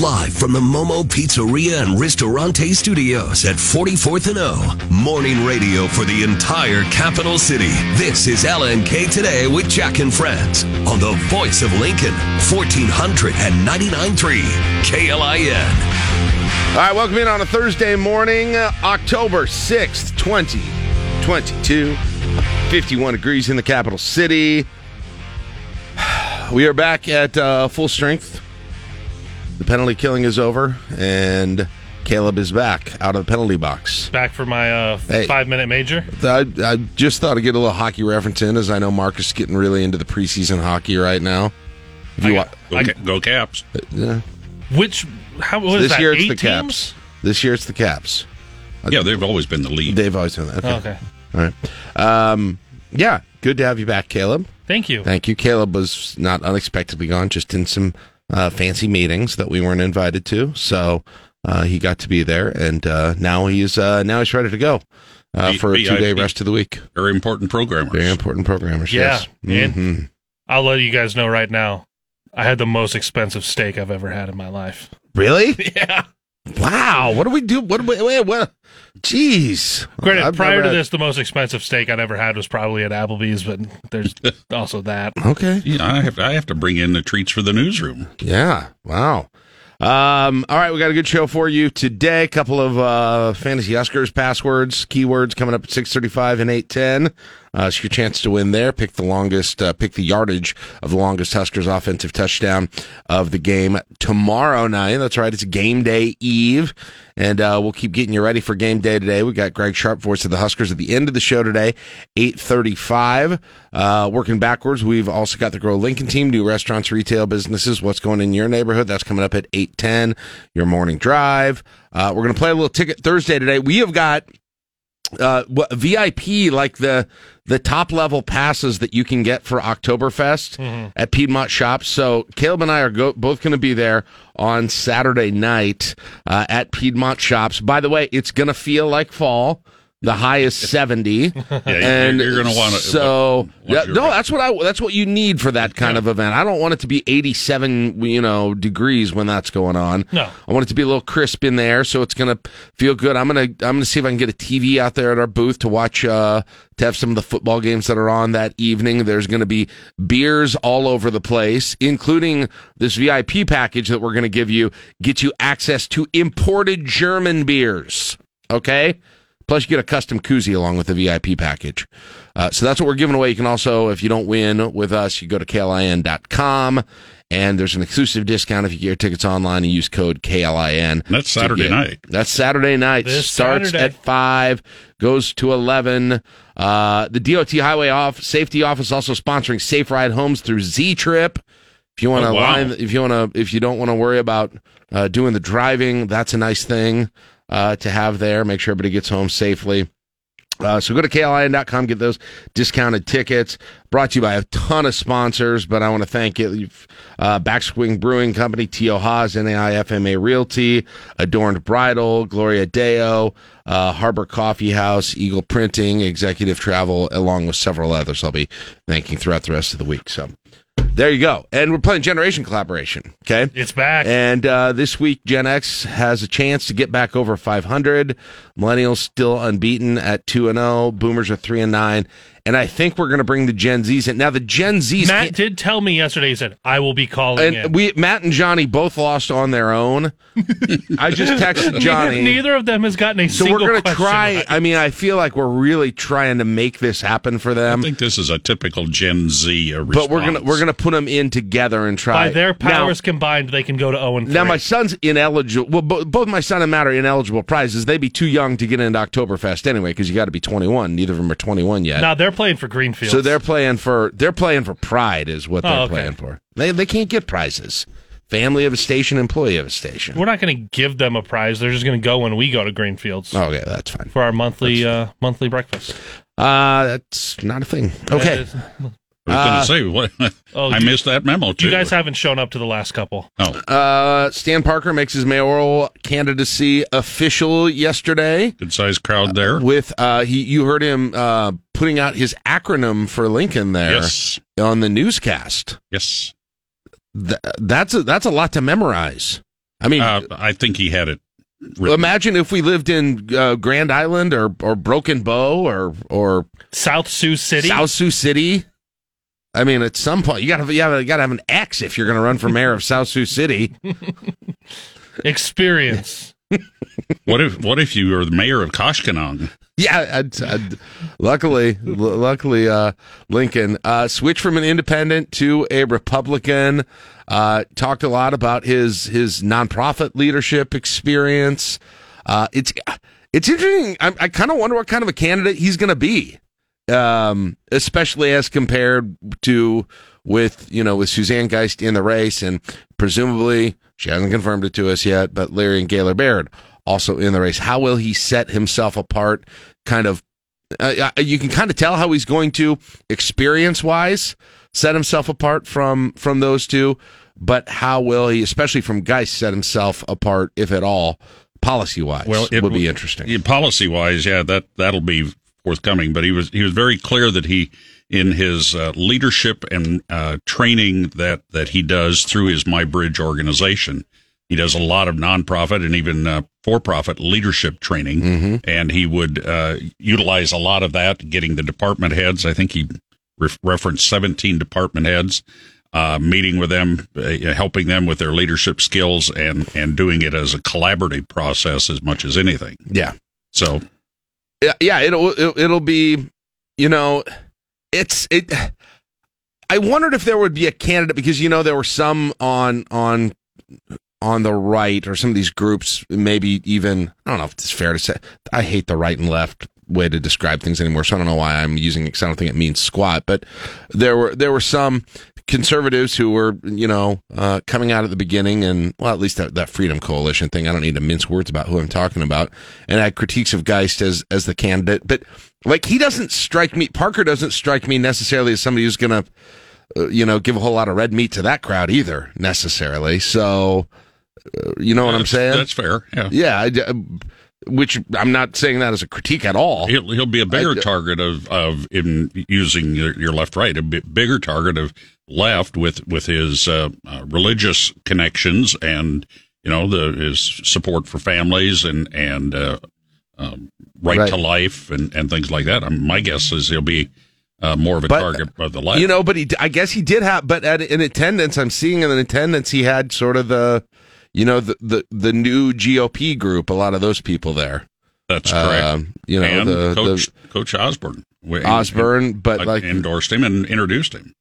Live from the Momo Pizzeria and Ristorante Studios at 44th and O. Morning radio for the entire capital city. This is LNK Today with Jack and Friends on the voice of Lincoln, 1499.3 KLIN. All right, welcome in on a Thursday morning, uh, October 6th, 2022. 51 degrees in the capital city. We are back at uh, full strength. The penalty killing is over, and Caleb is back out of the penalty box. Back for my uh, Hey. five minute major. I, I just thought I'd get a little hockey reference in, as I know Marcus is getting really into the preseason hockey right now. If you I wa- got- Go, I go Caps. yeah. Which how what is this that? year it's eight the teams? Caps. This year it's the Caps. Yeah, they've always been the lead. They've always done that. Oh, okay. All right. Um, yeah, good to have you back, Caleb. Thank you. Thank you. Caleb was not unexpectedly gone, just in some uh, fancy meetings that we weren't invited to. So uh, he got to be there, and uh, now he's uh, now he's ready to go uh, for a two day VIP. rest of the week. Very important programmers. Very important programmers. Yeah, Yes. and- Mhm. I'll let you guys know right now. I had the most expensive steak I've ever had in my life. Really? Yeah. Wow. What do we do? What? do we- Wait. What? Jeez. Granted, I've prior to had- this, the most expensive steak I'd ever had was probably at Applebee's, but there's also that. Okay. Yeah, I have I have to bring in the treats for the newsroom. Yeah. Wow. Um, all right, we got a good show for you today. A couple of uh, fantasy Huskers passwords, keywords coming up at six thirty-five and eight ten. Uh, it's your chance to win there. Pick the longest, uh, pick the yardage of the longest Huskers offensive touchdown of the game tomorrow night. That's right, it's game day eve, and uh, we'll keep getting you ready for game day today. We got Greg Sharp, voice of the Huskers, at the end of the show today, eight thirty-five. Uh, working backwards, we've also got the Grow Lincoln team, new restaurants, retail businesses. What's going in your neighborhood? That's coming up at eight ten. Your morning drive. Uh, we're going to play a little ticket Thursday today. We have got uh, what- VIP, like the the top level passes that you can get for Oktoberfest at Piedmont Shops. So Caleb and I are go- both going to be there on Saturday night uh, at Piedmont Shops. By the way, it's going to feel like fall. The high is seventy, Yeah, and you're, going to want to. So yeah, no, that's what I that's what you need for that kind of event. I don't want it to be eighty-seven, you know, degrees when that's going on. No. I want it to be a little crisp in there, so it's gonna feel good. I'm gonna I'm gonna see if I can get a TV out there at our booth to watch uh to have some of the football games that are on that evening. There's gonna be beers all over the place, including this VIP package that we're gonna give you, get you access to imported German beers. Okay. Plus, you get a custom koozie along with the VIP package. Uh, so that's what we're giving away. You can also, if you don't win with us, you go to klin.com and there's an exclusive discount if you get your tickets online and use code KLIN. That's Saturday get- night. That's Saturday night. This Starts Saturday. at 5, goes to 11. Uh, the DOT Highway off Safety Office also sponsoring Safe Ride Homes through Z Trip. If you want to Oh, wow. line, if you want to, if you don't want to worry about uh, doing the driving, that's a nice thing uh, to have there. Make sure everybody gets home safely. Uh, so go to klin.com, get those discounted tickets. Brought to you by a ton of sponsors, but I want to thank you. Uh, Backswing Brewing Company, T.O. Haas, NAIFMA Realty, Adorned Bridal, Gloria Deo, uh, Harbor Coffee House, Eagle Printing, Executive Travel, along with several others I'll be thanking throughout the rest of the week. So there you go. And we're playing Generation Collaboration. Okay. It's back. And uh, this week, Gen X has a chance to get back over 500. Millennials still unbeaten at 2 and 0. Boomers are 3 and 9. And I think we're going to bring the Gen Zs in. Now, the Gen Zs. Matt can't- did tell me yesterday. He said I will be calling and in. we, Matt and Johnny both lost on their own. I just texted Johnny. neither of them has gotten a so single we're going to try. right. I mean, I feel like we're really trying to make this happen for them. I think this is a typical Gen Z uh, But we're gonna we're gonna put them in together and try. By their Now- powers combined, they can go to zero and three. Now my son's ineligible. Well, bo- both my son and Matt are ineligible prizes. They'd be too young to get into Oktoberfest anyway, because you got to be 21. Neither of them are 21 yet. Now they're playing for Greenfield. so they're playing for they're playing for pride, is what they're Oh, okay. playing for. They they can't get prizes. Family of a station, employee of a station. We're not going to give them a prize. They're just going to go when we go to Greenfields Okay, that's fine. for our monthly uh, monthly breakfast. Uh, that's not a thing. Okay, I was Uh, going to say, what, Oh, I you- missed that memo too. you guys haven't shown up to the last couple. Oh, uh, Stan Parker makes his mayoral candidacy official yesterday. good sized crowd there. With uh, he, you heard him uh putting out his acronym for Lincoln there Yes. on the newscast. Yes. Th- that's a, that's a lot to memorize. I mean, Uh, I think he had it. written. imagine if we lived in uh, Grand Island or or Broken Bow or or South Sioux City. South Sioux City. I mean, at some point you got to you gotta, you gotta have an X if you're going to run for mayor of South Sioux City. Experience. What if what if you are the mayor of Koshkonong? Yeah, I'd, I'd- luckily, l- luckily, uh, Lincoln uh, switched from an independent to a Republican. Uh, talked a lot about his his nonprofit leadership experience. Uh, it's it's interesting. I, I kind of wonder what kind of a candidate he's going to be, um, especially as compared to with you know with Suzanne Geist in the race, and presumably she hasn't confirmed it to us yet, but Leirion Gaylor Baird also in the race. How will he set himself apart? Kind of, uh, uh, you can kind of tell how he's going to experience wise set himself apart from from those two, but how will he, especially from Geist, set himself apart, if at all, policy wise? Well, it would be interesting. Policy wise, yeah, that that'll be forthcoming. But he was he was very clear that he in his uh, leadership and uh, training that that he does through his My Bridge organization. He does a lot of nonprofit and even uh, for-profit leadership training, Mm-hmm. and he would uh, utilize a lot of that, getting the department heads. I think he re- referenced 17 department heads, uh, meeting with them, uh, helping them with their leadership skills, and and doing it as a collaborative process as much as anything. Yeah. So yeah, it'll, it'll be, you know, it's it. I wondered if there would be a candidate because you know there were some on on on the right or some of these groups, maybe even I don't know if it's fair to say. I hate the right and left way to describe things anymore, so I don't know why I'm using it. 'cause I don't think it means squat, but there were there were some conservatives who were you know uh, coming out at the beginning and well at least that, that freedom coalition thing. I don't need to mince words about who i'm talking about. And I had critiques of geist as as the candidate. But like he doesn't strike me parker doesn't strike me necessarily as somebody who's gonna uh, you know give a whole lot of red meat to that crowd either necessarily. So uh, you know what i'm saying? That's fair. Yeah. yeah I, uh, which i'm not saying that as a critique at all. He'll, he'll be a bigger I- target of, of in using your, your left right, a bit bigger target of left with with his uh, uh, religious connections and you know the his support for families and and uh, um, right, Right. to life and, and things like that. Um, my guess is he'll be uh, more of a But, target of the left. You know, but he, I guess he did have, but at, in attendance, I'm seeing in attendance, he had sort of the, you know, the, the, the new GOP group, a lot of those people there. that's correct. Um, you know, and the, Coach Coach Osborne, the Osborne, but uh, like, endorsed him and introduced him.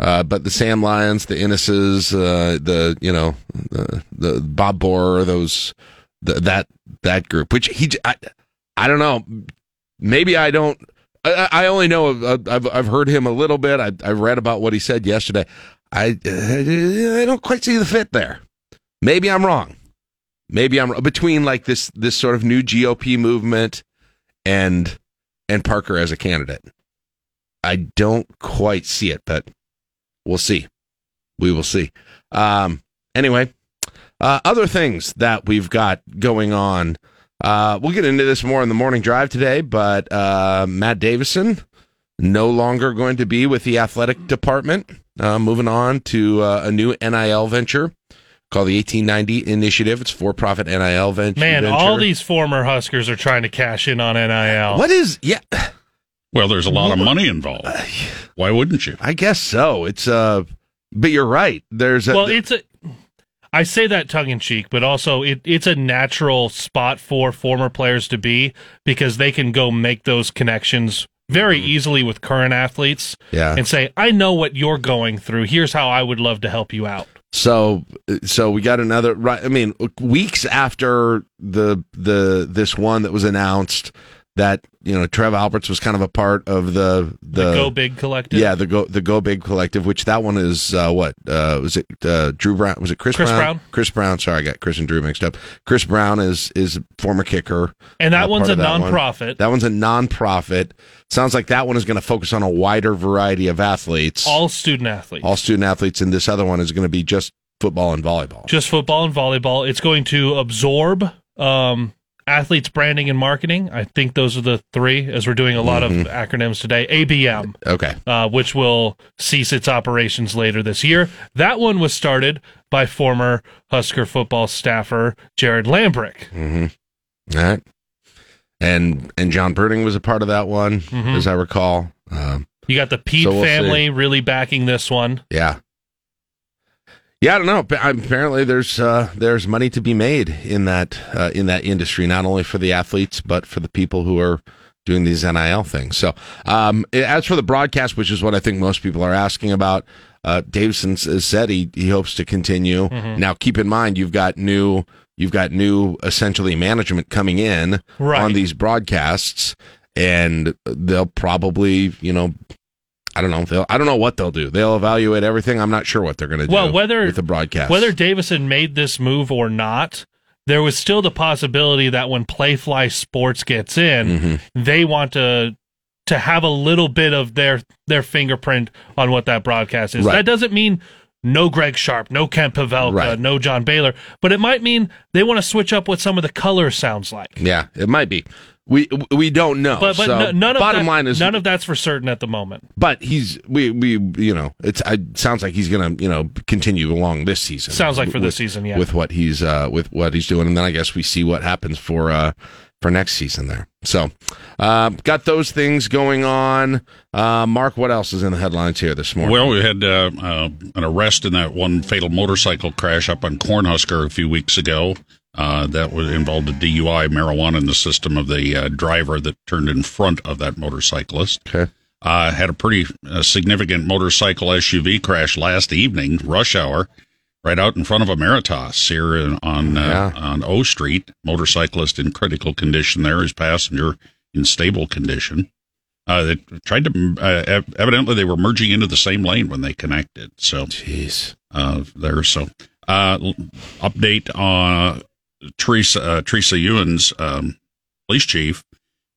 Uh, but the Sam Lyons, the Inneses, uh, the, you know, the, the Bob Borer, those, the, that, that group, which he, I, I don't know. Maybe I don't, I, I only know, I've, I've heard him a little bit. I, I read about what he said yesterday. I, I don't quite see the fit there. Maybe I'm wrong. Maybe I'm between like this, this sort of new GOP movement and, and Parker as a candidate. I don't quite see it, but we'll see. We will see. Um, anyway, uh, other things that we've got going on. Uh, we'll get into this more in the morning drive today, but uh, Matt Davison no longer going to be with the athletic department. Uh, moving on to uh, a new NIL venture called the 1890 Initiative. It's for profit NIL venture. Man, all these former Huskers are trying to cash in on NIL. What is, yeah, Well, there's a lot of money involved. Why wouldn't you? I guess so. It's, uh, but you're right. There's a, Well, it's a. I say that tongue in cheek, but also it, it's a natural spot for former players to be because they can go make those connections very easily with current athletes yeah. and say, "I know what you're going through. Here's how I would love to help you out." So, so we got another. Right, I mean, weeks after the the this one that was announced, that you know Trev Alberts was kind of a part of the the, The Go Big Collective. yeah the go the Go Big Collective, which that one is uh, what uh, was it uh, Drew Brown was it Chris, Chris Brown. Chris Brown sorry I got Chris and Drew mixed up Chris Brown is is former kicker and that uh, one's a that one. nonprofit. that one's a nonprofit sounds like that one is going to focus on a wider variety of athletes all student athletes. all student athletes and this other one is going to be just football and volleyball just football and volleyball. It's going to absorb um, athletes branding and marketing. I think those are the three, as we're doing a lot Mm-hmm. of acronyms today. ABM, Okay. uh, which will cease its operations later this year. That one was started by former Husker football staffer Jared Lambrick. All right. And and John Burning was a part of that one, Mhm. as I recall. Um, You got the Pete So we'll family really backing this one. yeah. Yeah, I don't know. Apparently, there's uh, there's money to be made in that uh, in that industry, not only for the athletes but for the people who are doing these NIL things. So, um, as for the broadcast, which is what I think most people are asking about, uh, Davison s- said he he hopes to continue. Mm-hmm. Now, keep in mind, you've got new you've got new essentially management coming in Right. on these broadcasts, and they'll probably you know. I don't know. They'll, I don't know what they'll do. They'll evaluate everything. I'm not sure what they're going to do. Well, whether- with the broadcast, Whether Davison made this move or not, there was still the possibility that when Playfly Sports gets in, Mm-hmm. they want to to have a little bit of their their fingerprint on what that broadcast is. Right. That doesn't mean no Greg Sharp, no Kent Pavelka, Right. no John Baylor, but it might mean they want to switch up what some of the color sounds like. yeah, it might be. We we don't know. But but so no- none of bottom that, line is none of that's for certain at the moment. but he's we we you know it's it sounds like he's gonna you know continue along this season Sounds like for with, this season, yeah. with what he's uh with what he's doing and then i guess we see what happens for uh for next season there so uh, got those things going on uh mark what else is in the headlines here this morning Well, we had uh, uh, an arrest in that one fatal motorcycle crash up on Cornhusker a few weeks ago. Uh, that was involved a DUI, marijuana in the system of the uh, driver that turned in front of that motorcyclist. okay Uh, had a pretty uh, significant motorcycle SUV crash last evening, rush hour, right out in front of Emeritus here in, on uh, Yeah. on O Street. Motorcyclist in critical condition there, his passenger in stable condition. Uh, they tried to, uh, evidently, they were merging into the same lane when they connected. So, jeez uh, there. So, uh, update on Teresa, uh, Teresa Ewins, um, police chief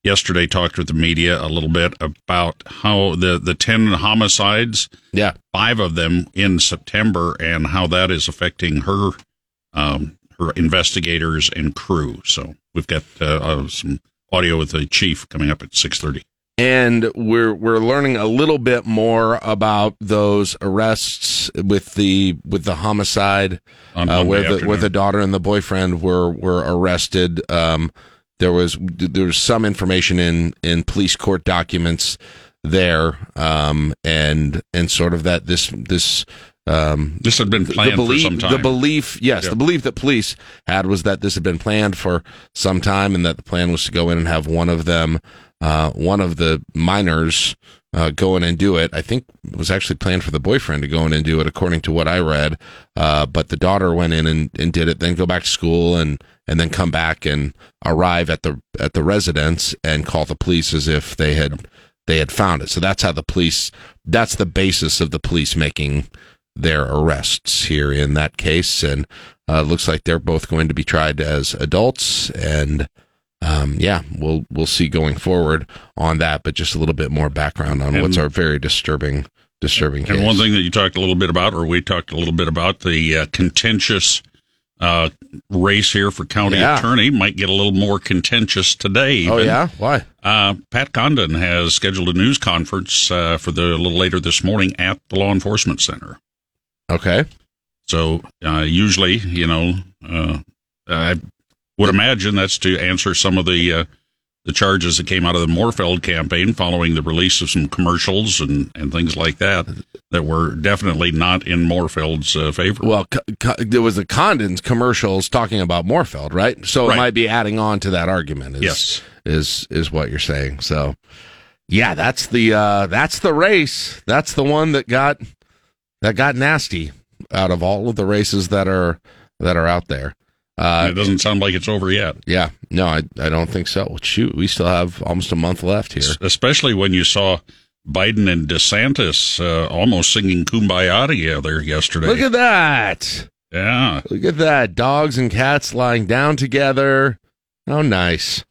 yesterday talked with the media a little bit about how the, the 10 homicides, yeah five of them in September and how that is affecting her, um, her investigators and crew. So we've got, uh, uh, some audio with the chief coming up at 630. And we're we're learning a little bit more about those arrests with the with the homicide On uh, where the where the daughter and the boyfriend were were arrested. Um, there was there was some information in in police court documents there, um, and and sort of that this this um, This had been planned the belief, for some time. The belief, yes, Yeah. the belief that police had was that this had been planned for some time, and that the plan was to go in and have one of them, uh, one of the minors, uh, go in and do it. I think it was actually planned for the boyfriend to go in and do it, according to what I read. Uh, but the daughter went in and, and did it, then go back to school and and then come back and arrive at the at the residence and call the police as if they had they had found it. So that's how the police. That's the basis of the police making their arrests here in that case, and uh, looks like they're both going to be tried as adults. And um, yeah, we'll we'll see going forward on that. But just a little bit more background on And- what's our very disturbing disturbing case. And one thing that you talked a little bit about, or we talked a little bit about, the uh, contentious uh, race here for county Yeah. attorney might get a little more contentious today. oh yeah, why? Uh, Pat Condon has scheduled a news conference uh, for the a little later this morning at the Law Enforcement Center. Okay, So uh, usually, you know, uh, I would imagine that's to answer some of the uh, the charges that came out of the Morfeld campaign following the release of some commercials and, and things like that that were definitely not in Morfeld's uh, favor. well, co- co- there was the Condon's commercials talking about Morfeld, right? So it might be adding on to that argument. Is, Yes. is is what you're saying. So, yeah, that's the uh, that's the race. That's the one that got that got nasty out of all of the races that are that are out there. Uh, it doesn't sound like it's over yet, yeah, no, I I don't think so. Shoot, we still have almost a month left here. especially when you saw Biden and DeSantis uh, almost singing "Kumbaya" together yesterday. Look at that! yeah, Look at that! Dogs and cats lying down together. How nice!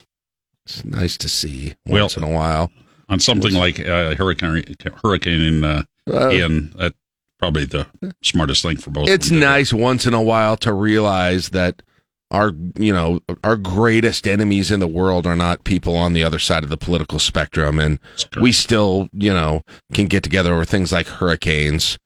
It's nice to see Well- once in a while. on something like uh, Hurricane Hurricane uh, Uh, Ian. That probably the smartest thing for both. of it's nice once in a while to realize that our you know our greatest enemies in the world are not people on the other side of the political spectrum, and we still you know can get together over things like hurricanes.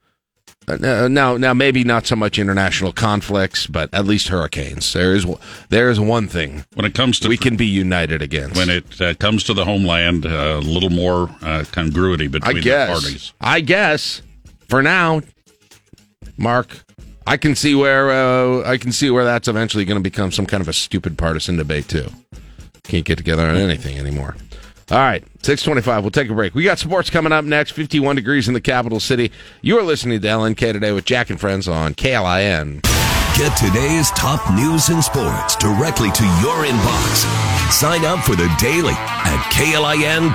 Uh, now, now maybe not so much international conflicts, but at least hurricanes. There is there is one thing when it comes to we can be united against. When it uh, comes to the homeland, uh, a little more uh, congruity between I guess, the parties. I guess for now, Mark, I can see where uh, I can see where that's eventually going to become some kind of a stupid partisan debate too. Can't get together on anything anymore. All right, 625. We'll take a break. We got sports coming up next. 51 degrees in the capital city. You are listening to LNK today with Jack and Friends on KLIN. Get today's top news and sports directly to your inbox. Sign up for the daily at KLIN.com.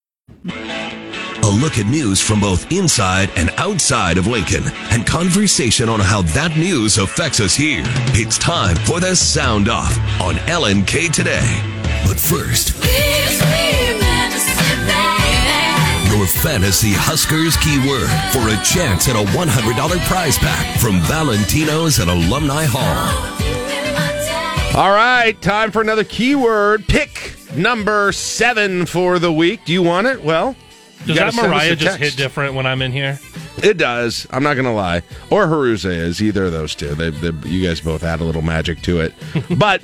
A look at news from both inside and outside of Lincoln and conversation on how that news affects us here. It's time for the Sound Off on LNK today. But first, your fantasy Huskers keyword for a chance at a $100 prize pack from Valentino's at Alumni Hall. All right, time for another keyword pick number seven for the week. Do you want it? Well, does that Mariah just hit different when I'm in here? It does. I'm not gonna lie. Or Haruza is either of those two. They, they, you guys both add a little magic to it. But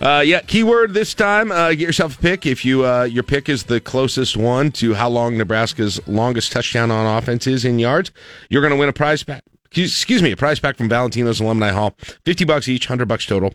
uh, yeah, keyword this time. Uh, get yourself a pick. If you uh, your pick is the closest one to how long Nebraska's longest touchdown on offense is in yards, you're gonna win a prize pack. Excuse me, a prize pack from Valentino's Alumni Hall. Fifty bucks each, hundred bucks total.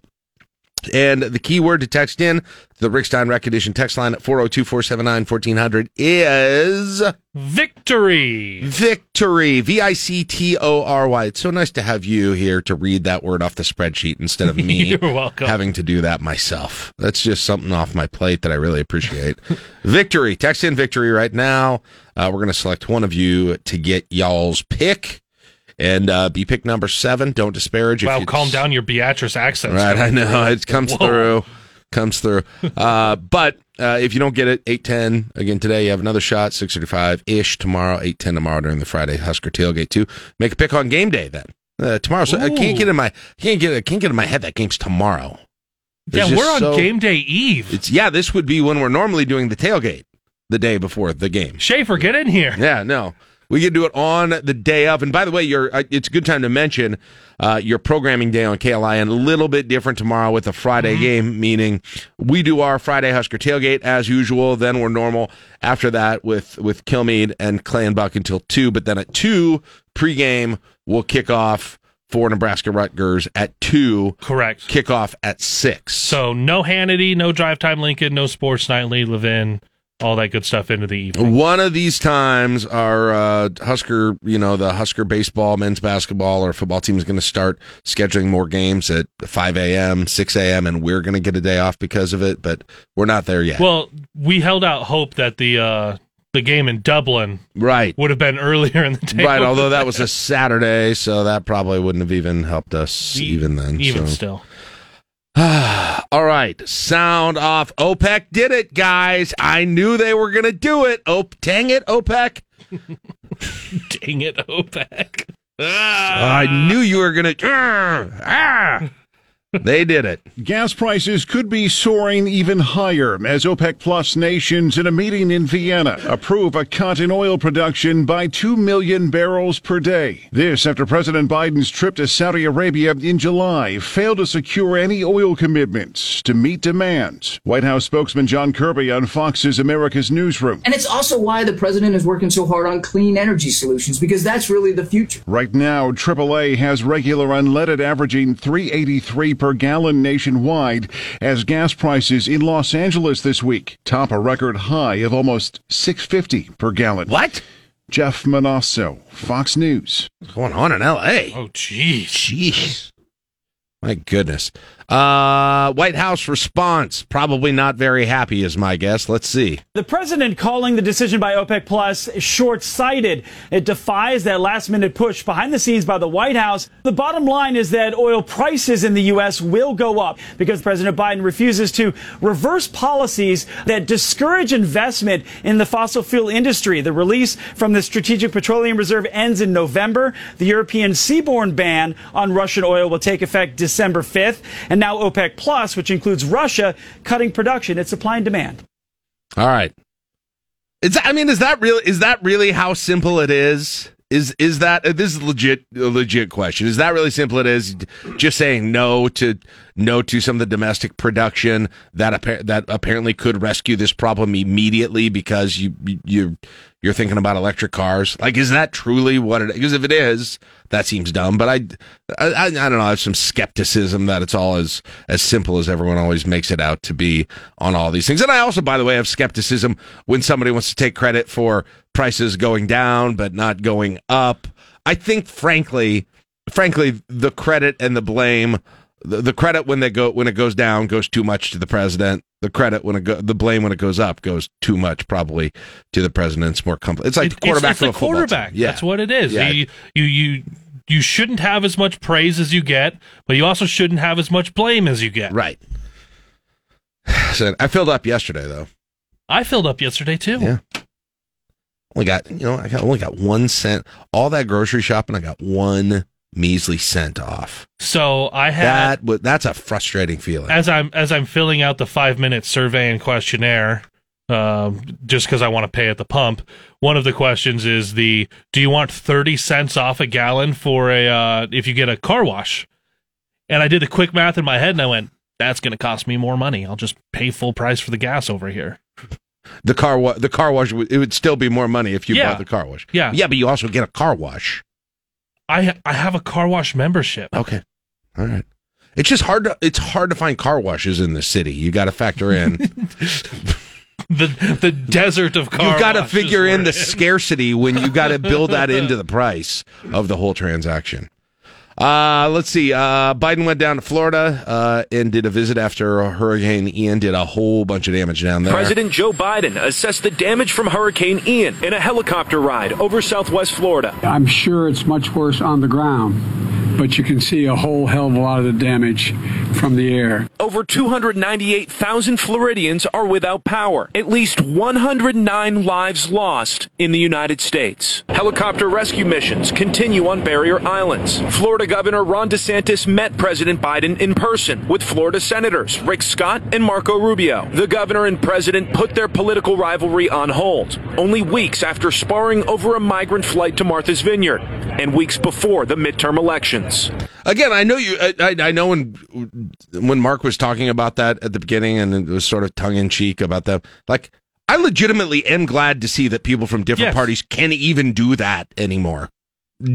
And the keyword to text in the Rick Stein Recognition text line at 402 479 1400 is victory. Victory. V I C T O R Y. It's so nice to have you here to read that word off the spreadsheet instead of me You're welcome. having to do that myself. That's just something off my plate that I really appreciate. victory. Text in victory right now. Uh, we're going to select one of you to get y'all's pick and uh, be pick number seven. Don't disparage. Wow, calm down your Beatrice accent. Right, I know it comes Whoa. through, comes through. Uh, but uh, if you don't get it, eight ten again today. You have another shot, six thirty five ish tomorrow, eight ten tomorrow during the Friday Husker tailgate too. Make a pick on game day then uh, tomorrow. So Ooh. I can't get in my can't get I can't get in my head that game's tomorrow. It's yeah, we're on so, game day eve. It's yeah. This would be when we're normally doing the tailgate the day before the game. Schaefer, get in here. Yeah, no. We can do it on the day of. And by the way, uh, it's a good time to mention uh, your programming day on KLI and A little bit different tomorrow with a Friday mm-hmm. game, meaning we do our Friday Husker tailgate as usual. Then we're normal after that with with Kilmeade and Clay and Buck until two. But then at two pregame, we'll kick off for Nebraska Rutgers at two. Correct. Kickoff at six. So no Hannity, no drive time Lincoln, no sports nightly Levin all that good stuff into the evening. One of these times, our uh, Husker, you know, the Husker baseball, men's basketball, or football team is going to start scheduling more games at 5 a.m., 6 a.m., and we're going to get a day off because of it, but we're not there yet. Well, we held out hope that the uh, the game in Dublin right would have been earlier in the day. Right, although that was a Saturday, so that probably wouldn't have even helped us even then. Even so. still. All right, sound off. OPEC did it, guys. I knew they were going to do it. Oh, dang it, OPEC. dang it, OPEC. Ah. I knew you were going to. Ah, they did it. Gas prices could be soaring even higher as OPEC Plus nations in a meeting in Vienna approve a cut in oil production by 2 million barrels per day. This after President Biden's trip to Saudi Arabia in July failed to secure any oil commitments to meet demand. White House spokesman John Kirby on Fox's America's Newsroom. And it's also why the president is working so hard on clean energy solutions because that's really the future. Right now, AAA has regular unleaded averaging 383 per gallon nationwide as gas prices in Los Angeles this week top a record high of almost 650 per gallon. What? Jeff Monosso, Fox News. What's going on in L.A.? Oh, jeez. Jeez. My goodness. Uh, White House response probably not very happy, is my guess. Let's see. The president calling the decision by OPEC Plus short sighted. It defies that last minute push behind the scenes by the White House. The bottom line is that oil prices in the U.S. will go up because President Biden refuses to reverse policies that discourage investment in the fossil fuel industry. The release from the Strategic Petroleum Reserve ends in November. The European seaborne ban on Russian oil will take effect December 5th. And now OPEC Plus, which includes Russia, cutting production. It's supply and demand. All right. Is that, I mean, is that really is that really how simple it is? Is is that uh, this is legit a legit question? Is that really simple? It is just saying no to no to some of the domestic production that appa- that apparently could rescue this problem immediately because you you you're thinking about electric cars. Like, is that truly what it? Because if it is, that seems dumb. But I, I, I don't know. I have some skepticism that it's all as as simple as everyone always makes it out to be on all these things. And I also, by the way, have skepticism when somebody wants to take credit for prices going down but not going up. I think, frankly, frankly, the credit and the blame, the, the credit when they go when it goes down goes too much to the president. The credit when it go, the blame when it goes up goes too much probably to the president's more complex. It's like It- the quarterback it's, of it's a the quarterback. Yeah, That's what it is. Yeah. You, you you you shouldn't have as much praise as you get, but you also shouldn't have as much blame as you get. right. So I filled up yesterday though. I filled up yesterday too. Yeah. Only got you know I got only got one cent. All that grocery shopping, I got one measly cent off. So I had That that's a frustrating feeling. as I'm as I'm filling out the five minute survey and questionnaire, um, just because I want to pay at the pump. One of the questions is the Do you want thirty cents off a gallon for a uh, if you get a car wash? And I did the quick math in my head, and I went, "That's going to cost me more money. I'll just pay full price for the gas over here." the car wa- the car wash would- it would still be more money if you Yeah. bought the car wash. Yeah. Yeah, but you also get a car wash. I I have a car wash membership. Okay. All right. It's just hard to it's hard to find car washes in the city. You got to factor in. The the desert of car. You've got to figure in the scarcity when you got to build that into the price of the whole transaction. Uh, let's see. Uh, Biden went down to Florida uh, and did a visit after Hurricane Ian did a whole bunch of damage down there. President Joe Biden assessed the damage from Hurricane Ian in a helicopter ride over southwest Florida. I'm sure it's much worse on the ground, but you can see a whole hell of a lot of the damage from the air. Over 298,000 Floridians are without power. At least 109 lives lost in the United States. Helicopter rescue missions continue on barrier islands. Florida Governor Ron DeSantis met President Biden in person with Florida Senators Rick Scott and Marco Rubio. The governor and president put their political rivalry on hold, only weeks after sparring over a migrant flight to Martha's Vineyard and weeks before the midterm Again, I know you. I, I know when when Mark was talking about that at the beginning, and it was sort of tongue in cheek about that. Like, I legitimately am glad to see that people from different Yes. parties can even do that anymore.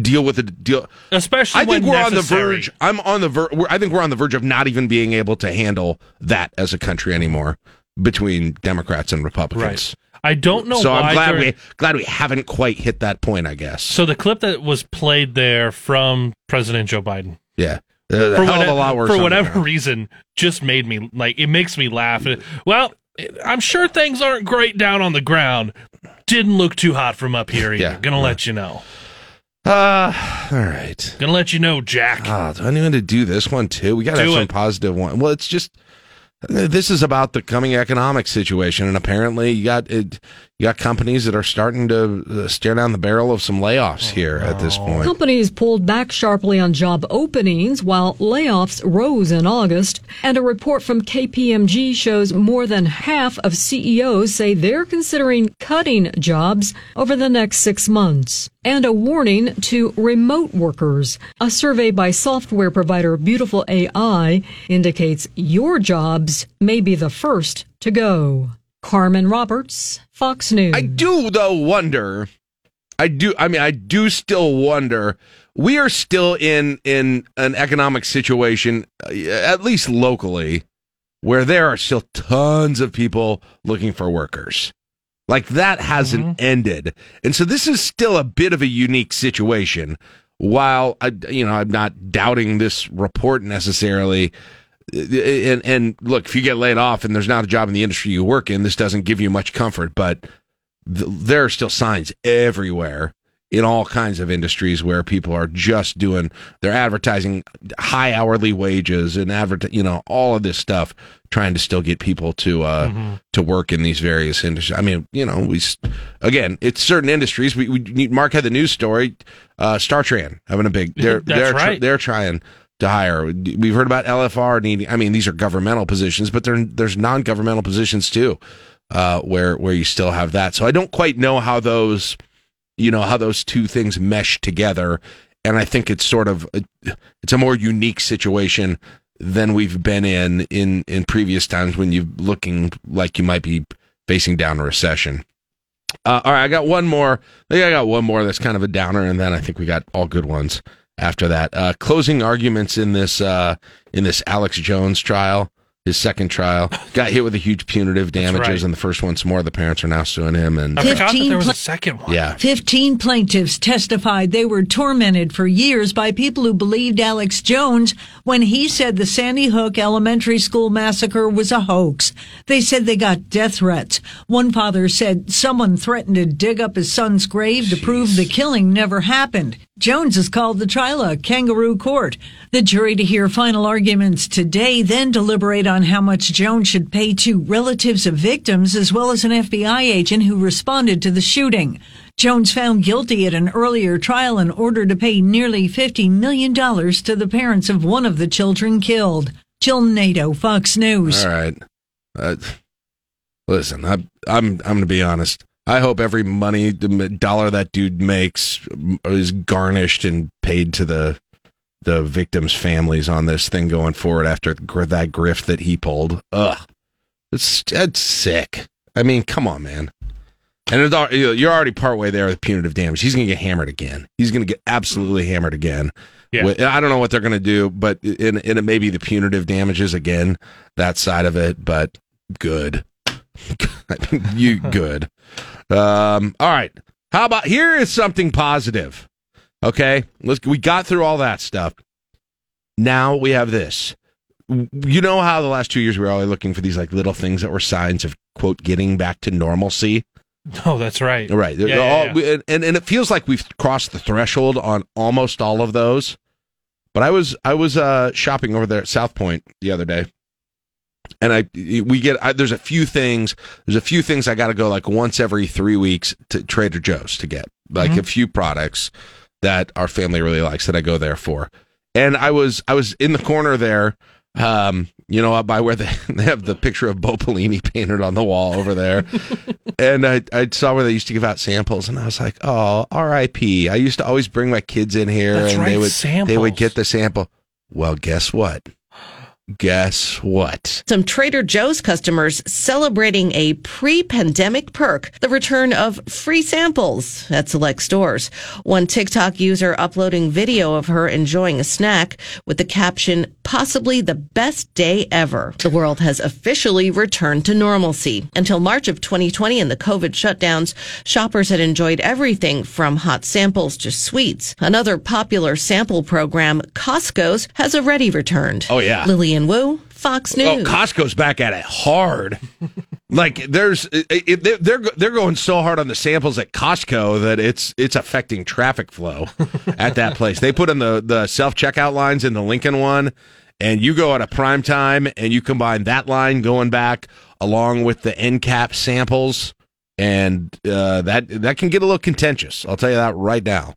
Deal with the deal. Especially I think when we're on the verge. I'm on the verge. I think we're on the verge of not even being able to handle that as a country anymore between Democrats and Republicans. I don't know so. I'm glad during- we glad we haven't quite hit that point. I guess. So the clip that was played there from President Joe Biden, Yeah. Uh, for, hell a lot worse for whatever reason, just made me like it makes me laugh. Well, I'm sure things aren't great down on the ground. Didn't look too hot from up here either. Yeah. Gonna let you know. Uh, all right. Gonna let you know, Jack. Oh, do I need to do this one too? We got to have Do some positive one. Well, it's just this is about the coming economic situation, and apparently you got it, you got companies that are starting to uh, stare down the barrel of some layoffs here at this point. Companies pulled back sharply on job openings while layoffs rose in August. And a report from KPMG shows more than half of CEOs say they're considering cutting jobs over the next six months. And a warning to remote workers. A survey by software provider Beautiful AI indicates your jobs may be the first to go. Carmen Roberts, Fox News. I do though wonder. I do. I mean, I do still wonder. We are still in in an economic situation, uh, at least locally, where there are still tons of people looking for workers. Like that hasn't ended, and so this is still a bit of a unique situation while I, you know, I'm not doubting this report necessarily. And, and look, if you get laid off and there's not a job in the industry you work in, this doesn't give you much comfort. But th- there are still signs everywhere in all kinds of industries where people are just doing they're advertising high hourly wages and advert you know all of this stuff trying to still get people to uh Mm-hmm. to work in these various industries i mean you know we again it's certain industries we, we need mark had the news story uh startran having a big they're That's they're right. they're trying to hire. We've heard about lfr needing i mean these are governmental positions but there there's non-governmental positions too uh where where you still have that. So i don't quite know how those you know how those two things mesh together. And i think it's sort of a, it's a more unique situation than we've been in in in previous times when you're looking like you might be facing down a recession. Uh, all right i got one more. I think i got one more that's kind of a downer and then i think we got all good ones after that uh closing arguments in this uh in this alex jones trial his second trial got hit with a huge punitive damages right. and the first one some more the parents are now suing him and I forgot 15 there was a second one. yeah 15 plaintiffs testified they were tormented for years by people who believed Alex Jones when he said the Sandy Hook Elementary School massacre was a hoax. They said they got death threats. One father said someone threatened to dig up his son's grave to prove the killing never happened. Jones has called the trial a kangaroo court. The jury to hear final arguments today, then deliberate on how much Jones should pay to relatives of victims as well as an FBI agent who responded to the shooting. Jones found guilty at an earlier trial and ordered to pay nearly $50 million to the parents of one of the children killed. Jill Nato, Fox News. All right. Uh, listen, I'm I'm I'm going to be honest. I hope every money dollar that dude makes is garnished and paid to the the victims' families on this thing going forward after that grift that he pulled. Ugh, it's that's sick. I mean, come on, man. And you're already partway there with punitive damage. He's going to get hammered again. He's going to get absolutely hammered again. Yeah. I don't know what they're going to do, but in, in it may be the punitive damages again, that side of it. But good, you good. Um, all right. How about here is something positive. Okay, let's. We got through all that stuff. Now we have this. You know how the last two years we were always looking for these like little things that were signs of quote getting back to normalcy. Oh, that's right. Right. Yeah, yeah, all- yeah. we- and and it feels like we've crossed the threshold on almost all of those. But I was I was uh, shopping over there at South Point the other day, and I we get I, there's a few things there's a few things I got to go like once every three weeks to Trader Joe's to get like Mm-hmm. a few products that our family really likes that I go there for. And I was I was in the corner there, um, you know, by where they, they have the picture of Bo Pelini painted on the wall over there. and I, I saw where they used to give out samples, and I was like, "Oh, R.I.P." I used to always bring my kids in here, That's and they right, would they would get the sample. Well, guess what? Guess what? Some Trader Joe's customers celebrating a pre pandemic perk, the return of free samples at select stores. One TikTok user uploading video of her enjoying a snack with the caption, possibly the best day ever. The world has officially returned to normalcy. Until March of 2020 and the COVID shutdowns, shoppers had enjoyed everything from hot samples to sweets. Another popular sample program, Costco's, has already returned. Oh, yeah. Lillian Wu, Fox Oh, News. Costco's back at it hard. like there's, it, it, they're they're they're going so hard on the samples at Costco that it's it's affecting traffic flow at that place. They put in the the self checkout lines in the Lincoln one, and you go at a prime time and you combine that line going back along with the end cap samples, and uh, that that can get a little contentious. I'll tell you that right now.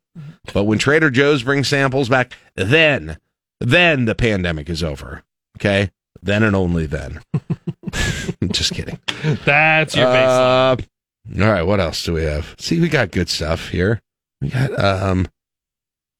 But when Trader Joe's brings samples back, then then the pandemic is over. Okay, then and only then. Just kidding. That's your baseline. Uh, all right, what else do we have? See, we got good stuff here. We got um.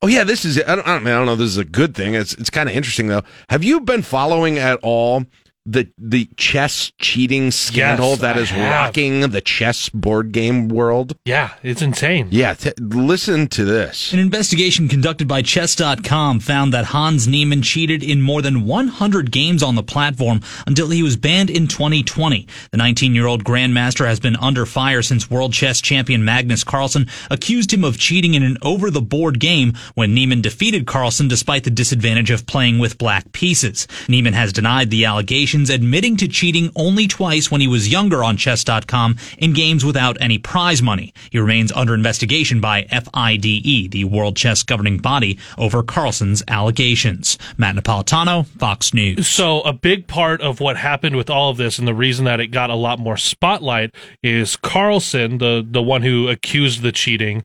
Oh yeah, this is. I don't. I don't, I don't know. This is a good thing. It's it's kind of interesting though. Have you been following at all the the chess cheating scandal Yes, that I is have. rocking the chess board game world? Yeah, it's insane. Yeah, t- listen to this. An investigation conducted by Chess.com found that Hans Niemann cheated in more than 100 games on the platform until he was banned in 2020. The 19 year old Grandmaster has been under fire since world chess champion Magnus Carlsen accused him of cheating in an over the board game when Niemann defeated Carlsen despite the disadvantage of playing with black pieces. Niemann has denied the allegations, admitting to cheating only twice when he was younger on Chess.com in games without any prize money. He remains under investigation by FIDE, the World Chess Governing Body, over Carlsen's allegations. Matt Napolitano, Fox News. So a big part of what happened with all of this, and the reason that it got a lot more spotlight, is Carlsen, the the one who accused the cheating,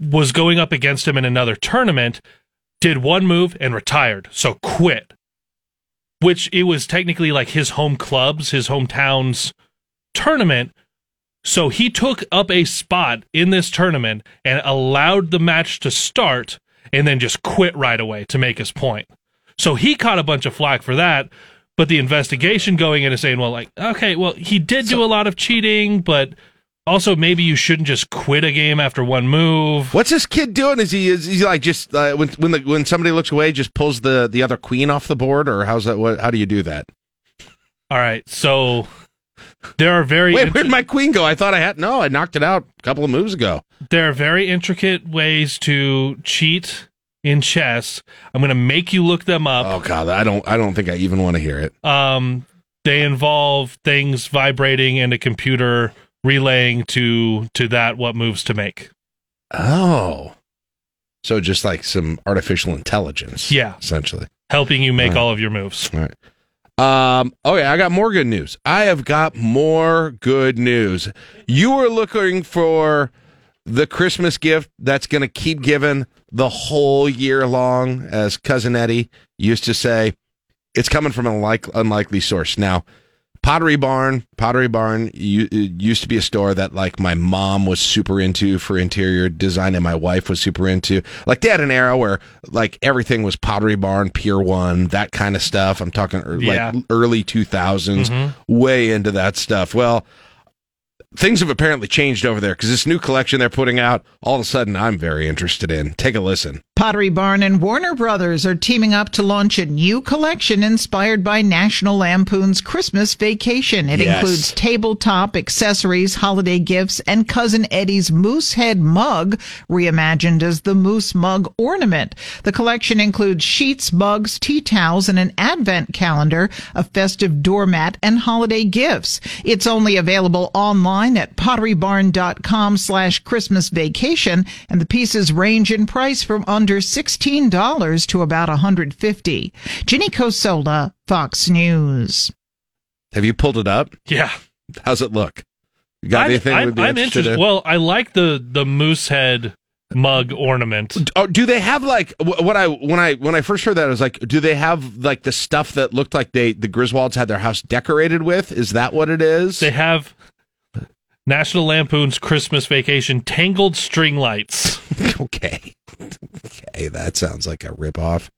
was going up against him in another tournament, did one move and retired, so quit. Which it was technically like his home club's, his hometown's tournament. So he took up a spot in this tournament and allowed the match to start and then just quit right away to make his point. So he caught a bunch of flack for that. But the investigation going in and saying, well, like, okay, well, he did do a lot of cheating, but also maybe you shouldn't just quit a game after one move. What's this kid doing? Is he is he like just uh, when when the, when somebody looks away, just pulls the the other queen off the board, or how's that? What? How do you do that? All right, so there are very Wait, inter- where'd my queen go? I thought I had no. I knocked it out a couple of moves ago. there are very intricate ways to cheat in chess. I'm going to make you look them up. Oh god, I don't I don't think I even want to hear it. Um, they involve things vibrating and a computer relaying to to that what moves to make. Oh, so just like some artificial intelligence, Yeah. essentially. helping you make All right. all of your moves. All right. Um, okay, I got more good news. I have got more good news. You are looking for the Christmas gift that's going to keep giving the whole year long, as Cousin Eddie used to say. It's coming from an unlike, unlikely source. Now, Pottery Barn, Pottery Barn u- it used to be a store that like my mom was super into for interior design and my wife was super into. Like they had an era where like everything was Pottery Barn, Pier 1, that kind of stuff. I'm talking er, Yeah. like early 2000s, Mhm. way into that stuff. Well, things have apparently changed over there because this new collection they're putting out, all of a sudden I'm very interested in. Take a listen. Pottery Barn and Warner Brothers are teaming up to launch a new collection inspired by National Lampoon's Christmas Vacation. It Yes. includes tabletop accessories, holiday gifts, and Cousin Eddie's moose head mug, reimagined as the moose mug ornament. The collection includes sheets, mugs, tea towels, and an advent calendar, a festive doormat, and holiday gifts. It's only available online at potterybarn.com slash Christmas vacation, and the pieces range in price from under $16 to about 150. Ginny Cosola, Fox News. Have you pulled it up? Yeah. How's it look? You got I'm, anything I'm, be I'm interested interested. in? Well, I like the the moose head mug ornament. Oh, do they have like what I when I when I first heard that I was like, do they have like the stuff that looked like they the Griswolds had their house decorated with? Is that what it is? They have National Lampoon's Christmas Vacation tangled string lights. okay, okay, that sounds like a ripoff.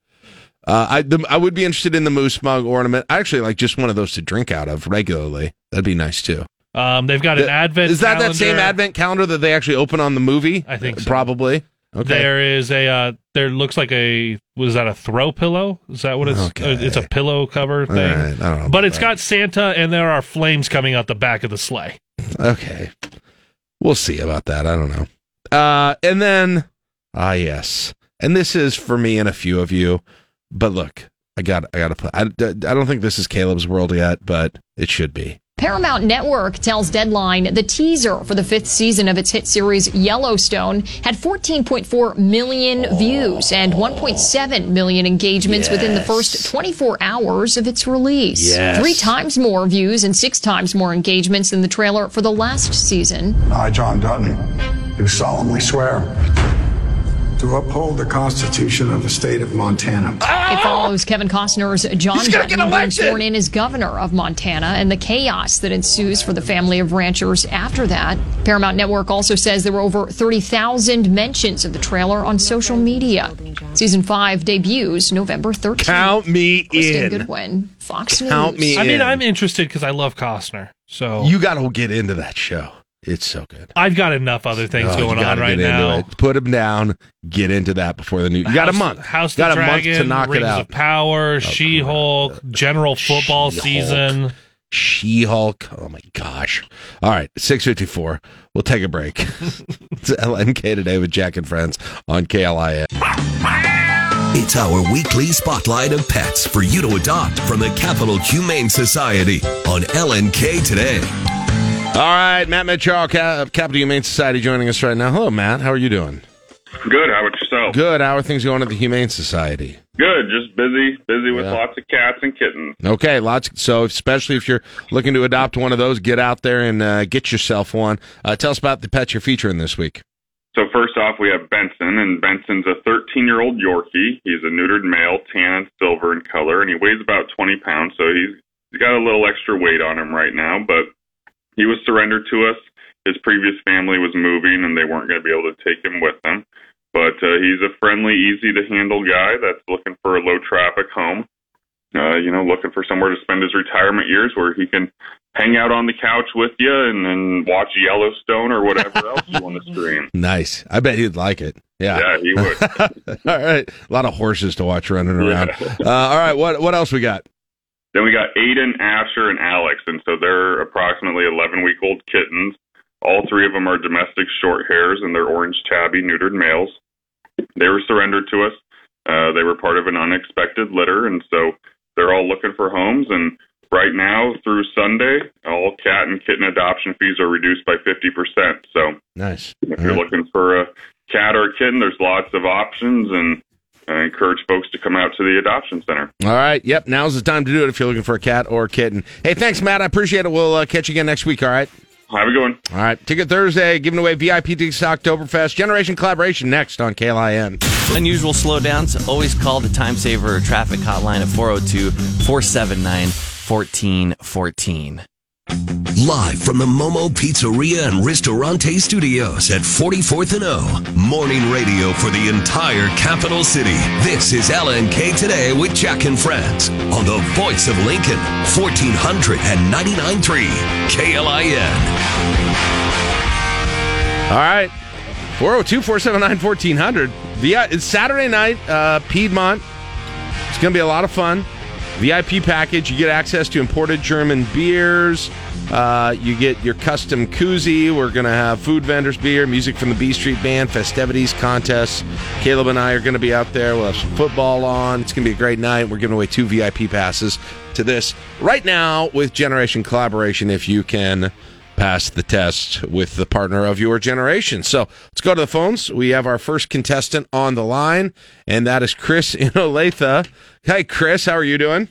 Uh, I the, I would be interested in the moose mug ornament. I actually like just one of those to drink out of regularly. That'd be nice too. Um, they've got an The- advent. Is that that same advent calendar that they actually open on the movie? I think so. probably. Okay. There is a uh, there looks like a was that a throw pillow? Is that what it's? Okay. uh, It's a pillow cover thing. right, I don't know but it's that. got Santa and there are flames coming out the back of the sleigh. Okay. We'll see about that. I don't know. Uh, and then, ah, yes. And this is for me and a few of you. But look, I got, I got to put, I, I don't think this is Caleb's world yet, but it should be. Paramount Network tells Deadline the teaser for the fifth season of its hit series Yellowstone had 14.4 million views and 1.7 million engagements within the first 24 hours of its release. Yes. Three times more views and six times more engagements than the trailer for the last season. I, John Dutton, do solemnly swear to uphold the Constitution of the state of Montana. It follows Kevin Costner's John He's gonna get Dutton being sworn in as governor of Montana and the chaos that ensues for the family of ranchers after that. Paramount Network also says there were over 30,000 mentions of the trailer on social media. Season 5 debuts November 13th. Count me Kristen in. Goodwin, Fox Count News. me I mean, in. I'm interested because I love Costner. So You got to get into that show. It's so good. I've got enough other things Oh, going on right now. it. Put them down. Get into that before the new. You got a month. House got of a Dragon, month to knock Rings it out. of Power, oh, She-Hulk, General Football She-Hulk. season. She-Hulk. Oh my gosh! All right, six fifty four. We'll take a break. it's LNK today with Jack and Friends on KLIN. It's our weekly spotlight of pets for you to adopt from the Capital Humane Society on LNK today. All right, Matt Mitchell, Cap- Capital Humane Society, joining us right now. Hello, Matt. How are you doing? Good. How about yourself? Good. How are things going at the Humane Society? Good. Just busy, busy with Yeah. lots of cats and kittens. Okay, lots. So, especially if you're looking to adopt one of those, get out there and uh, get yourself one. Uh, tell us about the pets you're featuring this week. So first off, we have Benson, and Benson's a 13-year-old Yorkie. He's a neutered male, tan and silver in color, and he weighs about 20 pounds. So he's, he's got a little extra weight on him right now, but he was surrendered to us. His previous family was moving, and they weren't going to be able to take him with them. But uh, he's a friendly, easy-to-handle guy that's looking for a low-traffic home. Uh, you know, looking for somewhere to spend his retirement years where he can hang out on the couch with you and then watch Yellowstone or whatever else you want to stream. Nice. I bet he'd like it. Yeah. Yeah, he would. all right. A lot of horses to watch running around. Uh, all right. What what else we got? Then we got Aiden, Asher, and Alex, and so they're approximately 11 week old kittens. All three of them are domestic short hairs, and they're orange tabby neutered males. They were surrendered to us. Uh, they were part of an unexpected litter, and so they're all looking for homes. And right now, through Sunday, all cat and kitten adoption fees are reduced by 50%. So Nice. if you're looking for a cat or a kitten, there's lots of options, and I encourage folks to come out to the adoption center. All right. Yep. Now's the time to do it if you're looking for a cat or a kitten. Hey, thanks, Matt. I appreciate it. We'll uh, catch you again next week. All right. Have a good one. All right. Ticket Thursday, giving away VIP tickets to Oktoberfest. Generation Collaboration next on KLIN. Unusual slowdowns, always call the time saver traffic hotline at 402 479 1414. Live from the Momo Pizzeria and Ristorante Studios at 44th and O. Morning radio for the entire capital city. This is LNK Today with Jack and Friends on the voice of Lincoln, 1499.3 KLIN. All right. 402 479 1400. It's Saturday night, uh, Piedmont. It's going to be a lot of fun. VIP package. You get access to imported German beers. Uh, you get your custom koozie. We're going to have food vendors, beer, music from the B Street Band, festivities, contests. Caleb and I are going to be out there. We'll have some football on. It's going to be a great night. We're giving away two VIP passes to this right now with Generation Collaboration if you can pass the test with the partner of your generation. So let's go to the phones. We have our first contestant on the line, and that is Chris in Olathe. Hey, Chris, how are you doing?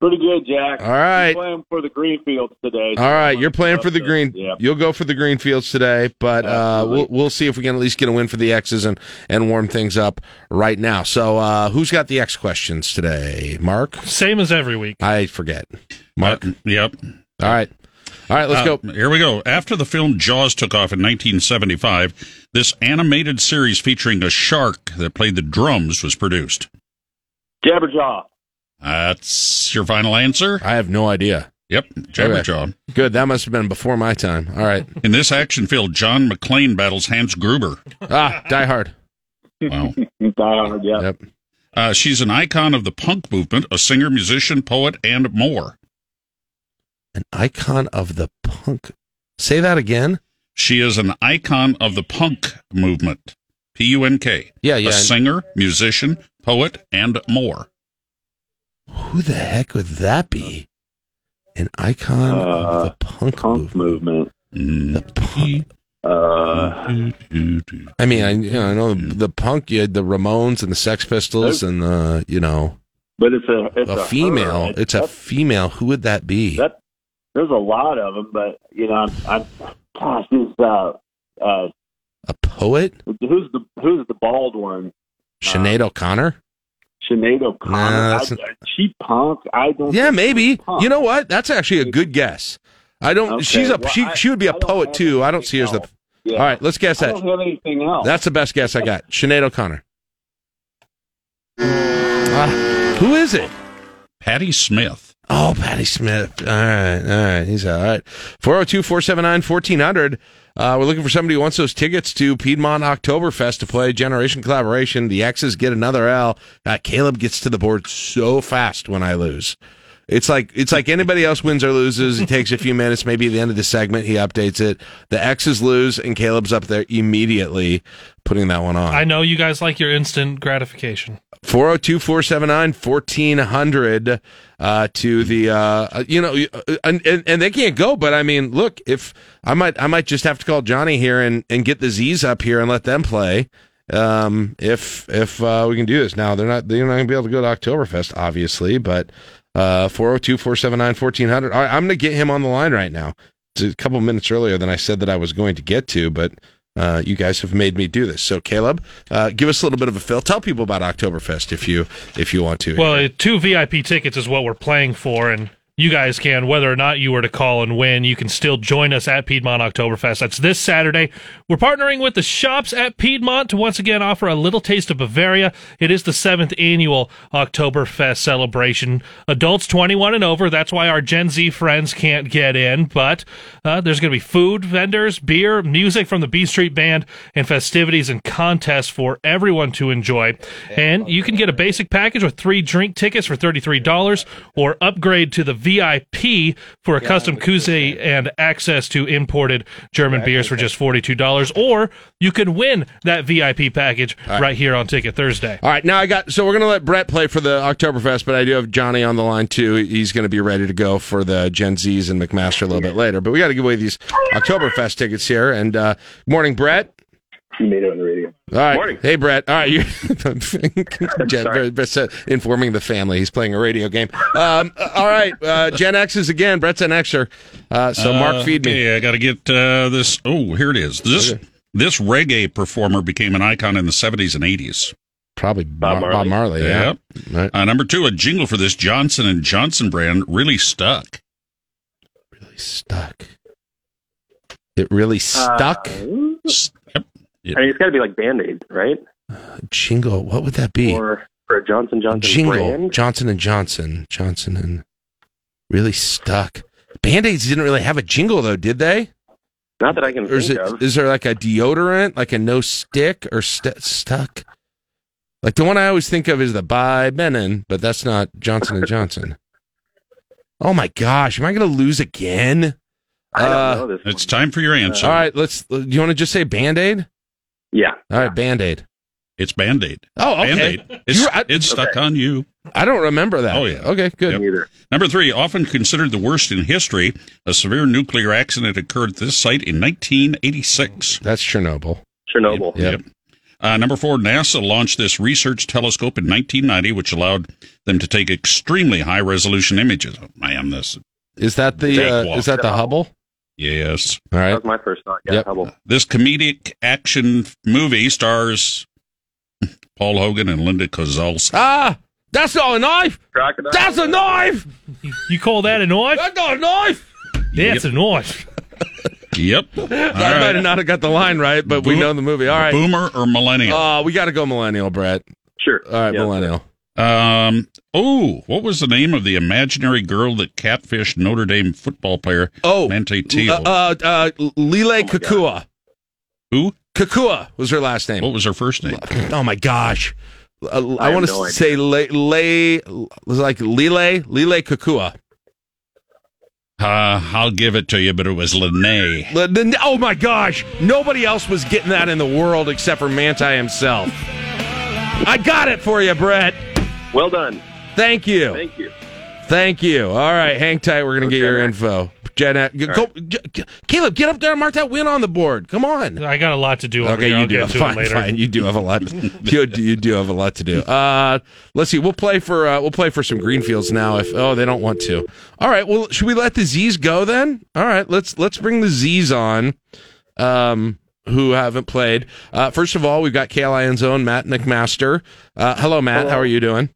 Pretty good, Jack. All right. I'm playing for the Greenfields today. All right, you're playing for the green. Yeah. You'll go for the Greenfields today, but uh, we'll we'll see if we can at least get a win for the X's and and warm things up right now. So, uh, who's got the X questions today? Mark. Same as every week. I forget. Mark. yep. All right. All right, let's Uh, go. Here we go. After the film Jaws took off in 1975, this animated series featuring a shark that played the drums was produced. Jabberjaw. That's your final answer? I have no idea. Yep, Jabberjaw. Good. That must have been before my time. All right. In this action film, John McClane battles Hans Gruber. Ah, Die Hard. Wow. Die Hard, yeah. Yep. Uh, she's an icon of the punk movement, a singer, musician, poet, and more. An icon of the punk. Say that again. She is an icon of the punk movement. P U N K. Yeah, yeah. A singer, musician, poet, and more. Who the heck would that be? An icon of the punk, Uh, movement. The punk. Uh, I mean, I you know I know the punk. You had the Ramones and the Sex Pistols, and the you know but it's a it's a, a, female. her. It's a female. Who would that be? That there's a lot of them, but you know, I'm, I'm gosh, this uh, uh, a poet? Who's the Who's the bald one? Sinead O'Connor? Sinead O'Connor. Nah, that's I, cheap punk. I don't. Yeah, maybe. You know what? That's actually a good guess. I don't. Okay, She's a well, she. I- she would be a poet too. I don't see her as the. Yeah. All right, let's guess I that. don't have anything else. That's the best guess I got. Sinead O'Connor. Ah, who is it? Patti Smith. Oh, Patti Smith. All right, all right. He's all right. 402 479 1400. Uh, we're looking for somebody who wants those tickets to Piedmont Oktoberfest to play Generation Collaboration. The X's get another L. Uh, Caleb gets to the board so fast when I lose. It's like it's like anybody else wins or loses. He takes a few minutes, maybe at the end of the segment, he updates it. The X's lose, and Caleb's up there immediately putting that one on. I know you guys like your instant gratification. 402 479 1400 uh, to the, uh, you know, uh, and, and, and they can't go, but I mean, look, if I might, I might just have to call Johnny here and, and get the Z's up here and let them play. Um, if, if, uh, we can do this now, they're not, they're not gonna be able to go to Oktoberfest, obviously, but, uh, 402 479 1400. All right, I'm gonna get him on the line right now. It's a couple minutes earlier than I said that I was going to get to, but, uh, you guys have made me do this. So, Caleb, uh, give us a little bit of a fill. Tell people about Oktoberfest if you if you want to. Well, uh, two VIP tickets is what we're playing for, and you guys can, whether or not you were to call and win, you can still join us at Piedmont Oktoberfest. That's this Saturday. We're partnering with the shops at Piedmont to once again offer a little taste of Bavaria. It is the seventh annual Oktoberfest celebration. Adults 21 and over. That's why our Gen Z friends can't get in, but uh, there's going to be food vendors, beer, music from the B Street Band, and festivities and contests for everyone to enjoy. And you can get a basic package with three drink tickets for $33 or upgrade to the VIP for a custom koozie and access to imported German beers for just $42. Or you can win that VIP package right. here on Ticket Thursday. All right, now I got so we're gonna let Brett play for the Oktoberfest, but I do have Johnny on the line too. He's gonna be ready to go for the Gen Z's and McMaster a little bit later. But we got to give away these Oktoberfest tickets here. And uh, morning, Brett. You made it on the radio. All right, Morning. hey Brett. All right, you Jen, Sorry. Brett's, uh, informing the family he's playing a radio game. Um, all right, uh, Gen is again. Brett's an Xer. Uh, so Mark, Uh, feed me. Okay, I got to get uh, this. Oh, here it is. This this reggae performer became an icon in the 70s and 80s. Probably Bob Marley. Bob Marley. Yeah. Right. Uh, number two, a jingle for this Johnson and Johnson brand really stuck. Really stuck. It really stuck. I mean, it's got to be like Band Aid, right? Jingle. What would that be? Or for a Johnson Johnson Jingle. brand. Johnson and Johnson. Johnson and really stuck. Band Aids didn't really have a jingle though, did they? Not that I can Or is, think it, of. is there like a deodorant, like a no stick or st- stuck? Like the one I always think of is the By Benin, but that's not Johnson and Johnson. Oh my gosh, am I going to lose again? I don't Uh, know this. It's time for your answer. All right, let's. Do you want to just say Band Aid? Yeah. All right, Band Aid. It's Band Aid. Oh, okay. Band-Aid. It's, I- it's stuck on you. I don't remember that. Oh, yeah. Okay, good. Yep. Number three, often considered the worst in history, a severe nuclear accident occurred at this site in 1986. That's Chernobyl. Chernobyl. Yep. Uh, number four, NASA launched this research telescope in 1990, which allowed them to take extremely high resolution images. Oh, man, this. Is that the uh, is that the Hubble? Yes. All That was my first thought. Yeah, Yep. Hubble. This comedic action movie stars Paul Hogan and Linda Kozlowski. Ah, that's not a knife. Crocodile. That's a knife. You call that a knife? That's not a knife. That's a knife. Yep. I might have not have got the line right, but we know the movie. All right. Boomer or millennial? Oh, we got to go millennial, Brett. Sure. All right, Yeah, millennial. Um. Oh, what was the name of the imaginary girl that catfished Notre Dame football player Oh, Manti Te'o? Uh, uh, uh, Lile Kekua. Who? Kekua was her last name. What was her first name? Oh my gosh. Uh, I, have want to no say lay, lay, was like Lile, Lile Kekua. Uh, I'll give it to you, but it was Lennay. Le- the- Oh my gosh. Nobody else was getting that in the world except for Manti himself. I got it for you, Brett. Well done. Thank you. Thank you. Thank you. All right, hang tight. We're going to get your Gen info. Gen X. Go, J- Caleb, get up there and mark that win on the board. Come on. I got a lot to do over Okay, here. you I'll do. get to Fine, later. fine. You do have a lot. you, do- you do have a lot to do. Uh, let's see. We'll play for uh, we'll play for some Greenfields now. If oh they don't want to. All right. Well, should we let the Z's go then? All right. Let's let's bring the Z's on. Um, who haven't played. Uh, first of all, we've got KLIN's own Matt McMaster. Uh, hello, Matt. Hello. How are you doing?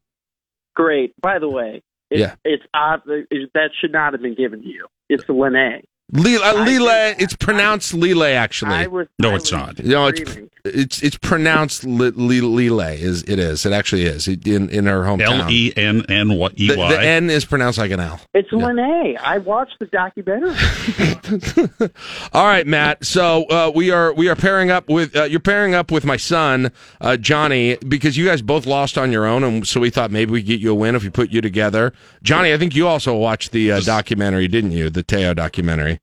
Great. By the way, it, Yeah. it's odd. It, that should not have been given to you. It's Lennay. Lila, uh, Lila, it's pronounced Lila. Actually, I was- no, I it's was not. No, it's it's it's pronounced li, li, Lile. Is it is? It actually is It- in in her hometown. L E N N Y E The, N is pronounced like an L. It's Lennay. I watched the documentary. All right, Matt. So uh, we are we are pairing up with uh, you're pairing up with my son uh, Johnny because you guys both lost on your own, and so we thought maybe we would get you a win if we put you together. Johnny, I think you also watched the uh, documentary, didn't you? The Te'o documentary.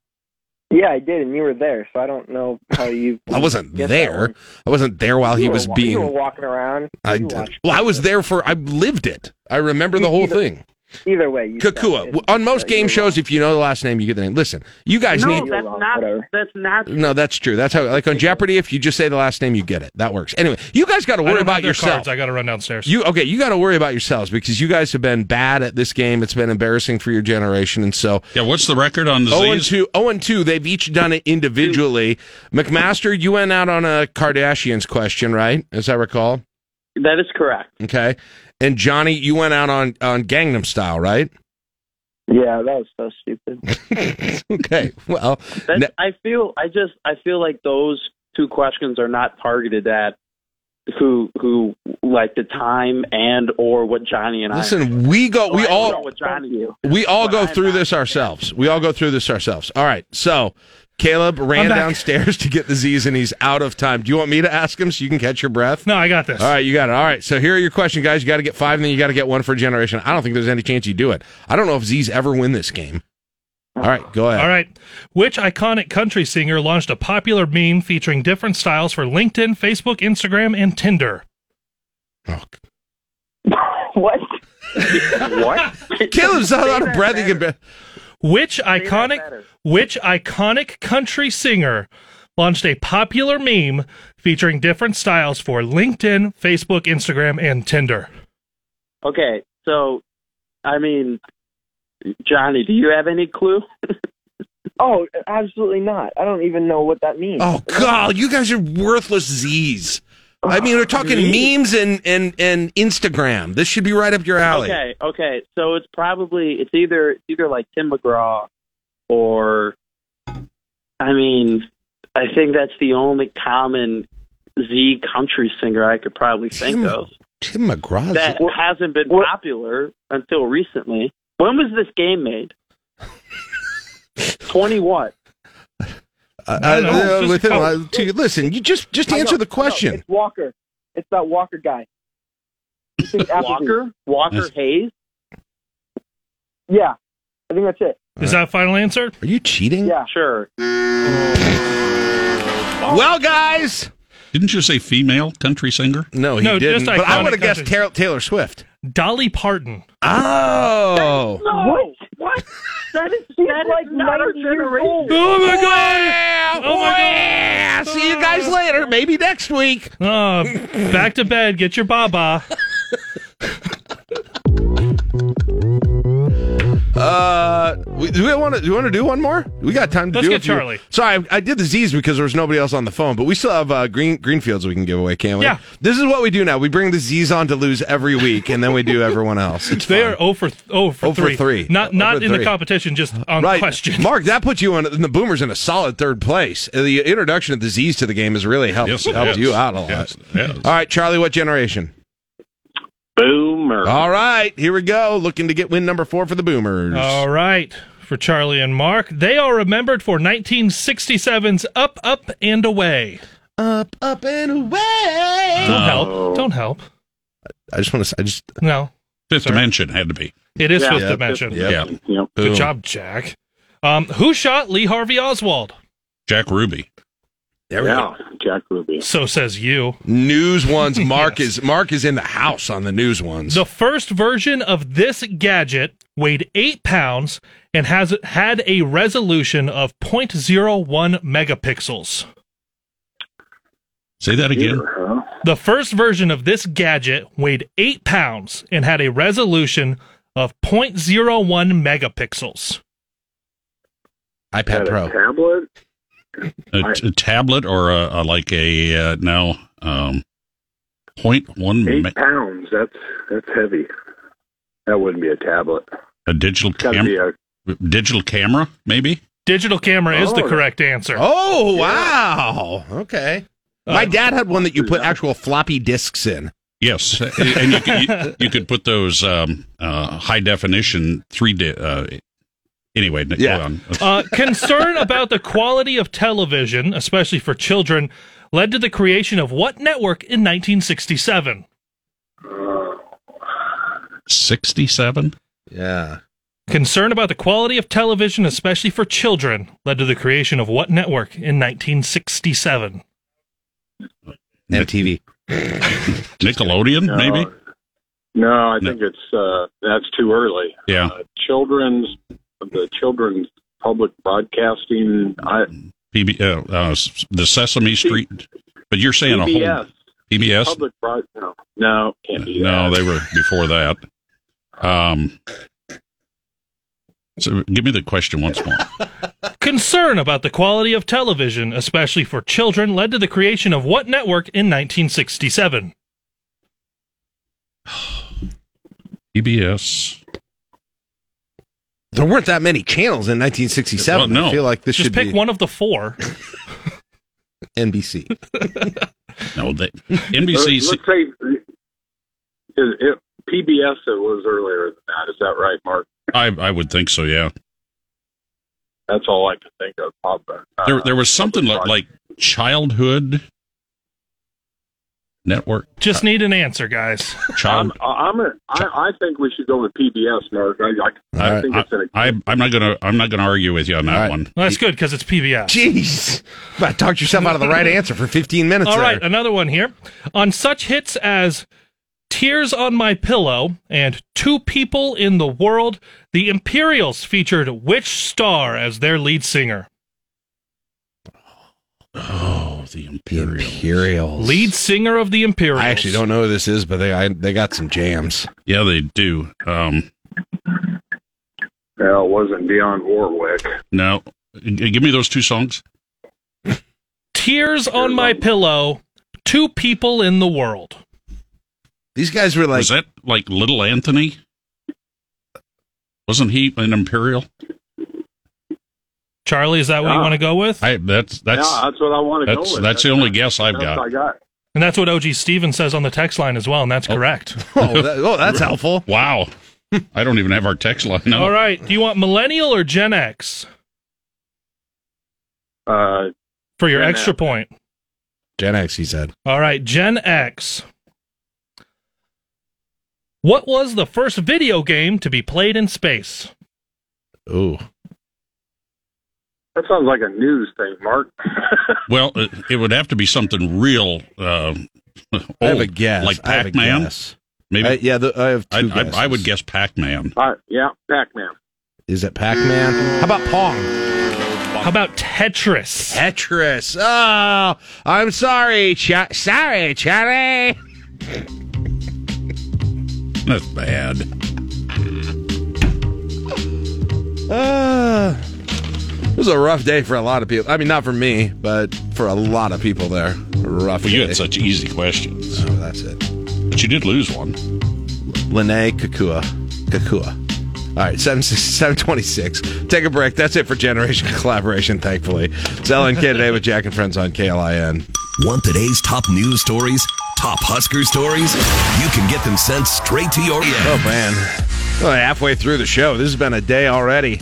Yeah, I did, and you were there, so I don't know how you. I wasn't there. I wasn't there while he You were was wa- being. You were walking around. I did. Well, I was there for. I lived it. I remember the whole thing. Either way, you Kekua. it. On most uh, game shows, if you know the last name, you get the name. Listen, you guys need no, need. that's not. That's not. No, that's true. That's how, like on Jeopardy, if you just say the last name, you get it. That works. Anyway, you guys got to I worry don't about have their yourself. cards. I got to run downstairs. You okay? You got to worry about yourselves because you guys have been bad at this game. It's been embarrassing for your generation, and so yeah. What's the record on zero oh and two. Zero and two. They've each done it individually. McMaster, you went out on a Kardashians question, right? As I recall. That is correct. Okay. And Johnny, you went out on on Gangnam Style, right? Yeah, that was so stupid. okay. Well, I feel. I just. I feel like those two questions are not targeted at who who like the time and or what Johnny and I. Listen, we go. So We I all what Johnny. we all go through this ourselves. We all go through this ourselves. All right. So Caleb ran downstairs to get the Z's, and he's out of time. Do you want me to ask him so you can catch your breath? No, I got this. All right, you got it. All right. So here are your questions, guys. You got to get five, and then you got to get one for a generation. I don't think there's any chance you do it. I don't know if Z's ever win this game. All right, go ahead. All right. Which iconic country singer launched a popular meme featuring different styles for LinkedIn, Facebook, Instagram, and Tinder? Oh. what? what? Caleb's not out of breath. He can be- Which iconic which iconic country singer launched a popular meme featuring different styles for LinkedIn, Facebook, Instagram, and Tinder? Okay, so I mean, Johnny, do you have any clue? Oh, absolutely not. I don't even know what that means. Oh God, you guys are worthless Z's. I mean, we're talking Me? memes and, and, and Instagram. This should be right up your alley. Okay, okay. So it's probably it's either it's either like Tim McGraw or I mean, I think that's the only common Z country singer I could probably think of Tim McGraw. that hasn't been popular until recently. When was this game made? Twenty what? Uh, I don't know. uh, Just uh, to- listen, you just just I answer know, the I know. question. It's Walker. It's that Walker guy. You think Applebee's. Walker? Walker Hayes? Yeah, I think that's it. Is that final answer? Are you cheating? Yeah, sure. Well, guys, Didn't you say female country singer? no, he No, didn't. But I would have guessed. Taylor, Taylor Swift. Dolly Parton. Oh, No. What? That is that like is not our 90 years generation. Oh my yeah. Oh my god! Oh see you guys later. Maybe next week. Oh, back to bed. Get your baba. Uh, we, do we want to? Do you want to do one more? We got time to Let's do get a few. Charlie. Sorry, I, I did the Z's because there was nobody else on the phone, but we still have uh, green greenfields we can give away, can't we? Yeah. This is what we do now. We bring the Z's on to lose every week, and then we do everyone else. It's They fun. are 0 for, 0 for 0 for 3. Not not for in the competition, just on Right, question. Mark. That puts you in, the Boomers in a solid third place. The introduction of the Z's to the game has really helped Yes, helped has. you out a lot. Yes. All right, Charlie. What generation? Boomer. All right, here we go. Looking to get win number four for the Boomers. All right. For Charlie and Mark, they are remembered for 1967's Up, Up, and Away. Up, up, and away. Don't help. Don't help. I just want to. I just. No. Fifth Sorry. dimension had to be. It is Yeah. fifth Yep. dimension. Yep. Yeah. Yep. Good Boom. job, Jack. Um, who shot Lee Harvey Oswald? Jack Ruby. There we Yeah, go. Jack Ruby. So says you. News ones. Mark Yes. is Mark is in the house on the news ones. The first version of this gadget weighed eight pounds and has had a resolution of 0.01 megapixels. Say that again. Huh? The first version of this gadget weighed eight pounds and had a resolution of 0.01 megapixels. iPad Had a Pro. tablet. A, t- a tablet or a, a like a uh, now um, point one Eight me- pounds. That's that's heavy. That wouldn't be a tablet. a digital Gotta be camera, digital camera maybe. Digital camera is the Oh. correct answer. Oh wow. Okay. My dad had one that you put actual floppy disks in. Yes, and you could, you, you could put those um, uh, high definition three. Di- uh, anyway, go Yeah. on. Uh, concern about the quality of television, especially for children, led to the creation of what network in 1967? Sixty-seven. Yeah. Concern about the quality of television, especially for children, led to the creation of what network in 1967? MTV. Nickelodeon, maybe. No, I think it's uh, that's too early. Yeah. Uh, children's the children's public broadcasting. I, PB, uh, uh, the Sesame Street. But you're saying a PBS. whole PBS. Public broad. No, no, can't be that. They were before that. Um. So give me the question once more. Concern about the quality of television, especially for children, led to the creation of what network in 1967? PBS. There weren't that many channels in 1967. Well, no. I feel like this Just should pick be one of the four. NBC. No, they, NBC. let's say it, it, PBS. It was earlier than that. Is that right, Mark? I I would think so. Yeah. That's all I can think of. Pop, uh, There there was something like, like childhood network. Just need an answer, guys. Child. I'm. I'm a, I, I think we should go with PBS, Mark. I, I, I think it's an. I, I'm not gonna I'm not gonna argue with you on that one. Well, that's good because it's PBS. Jeez. About talked yourself out of the right answer for 15 minutes All there. right, another one here. On such hits as Tears on My Pillow and Two People in the World, the Imperials featured which star as their lead singer? Oh, the Imperials. Imperials. Lead singer of the Imperials. I actually don't know who this is, but they I, they got some jams. Yeah, they do. Um, Well, it wasn't Dionne Warwick. no, give me those two songs. Tears on My Pillow, Two People in the World. These guys were like Was that like Little Anthony? Wasn't he an Imperial? Charlie, is that what you want to go with? I that's that's yeah, that's what I want to go with. that's the only guess I've got. I got. And that's what OG Steven says on the text line as well, and that's correct. oh, that, oh, that's helpful. Wow. I don't even have our text line up. All right. Do you want millennial or Gen X Uh, for your Gen extra X. point? Gen X, he said. All right, Gen X. What was the first video game to be played in space? Ooh. That sounds like a news thing, Mark. Well, it, it would have to be something real. Uh, I have a guess. like I have a Pac-Man. Maybe. I- yeah, the, I have I, two I, guesses. I would guess Pac-Man. Uh, yeah, Pac-Man. Is it Pac-Man? How about Pong? How about Tetris? Tetris. Oh, I'm sorry. Ch- sorry, Charlie. That's bad. Uh, it was a rough day for a lot of people. I mean, not for me, but for a lot of people there. A rough Well, you day. had such easy questions, Oh, that's it. but you did lose one. Lennay Kekua. Kekua. All right, 7, 726. Take a break. That's it for Generation Collaboration, thankfully. It's LNK today with Jack and Friends on KLIN. Want today's top news stories? Top Husker stories? You can get them sent straight to your Oh, man. Well, halfway through the show. This has been a day already.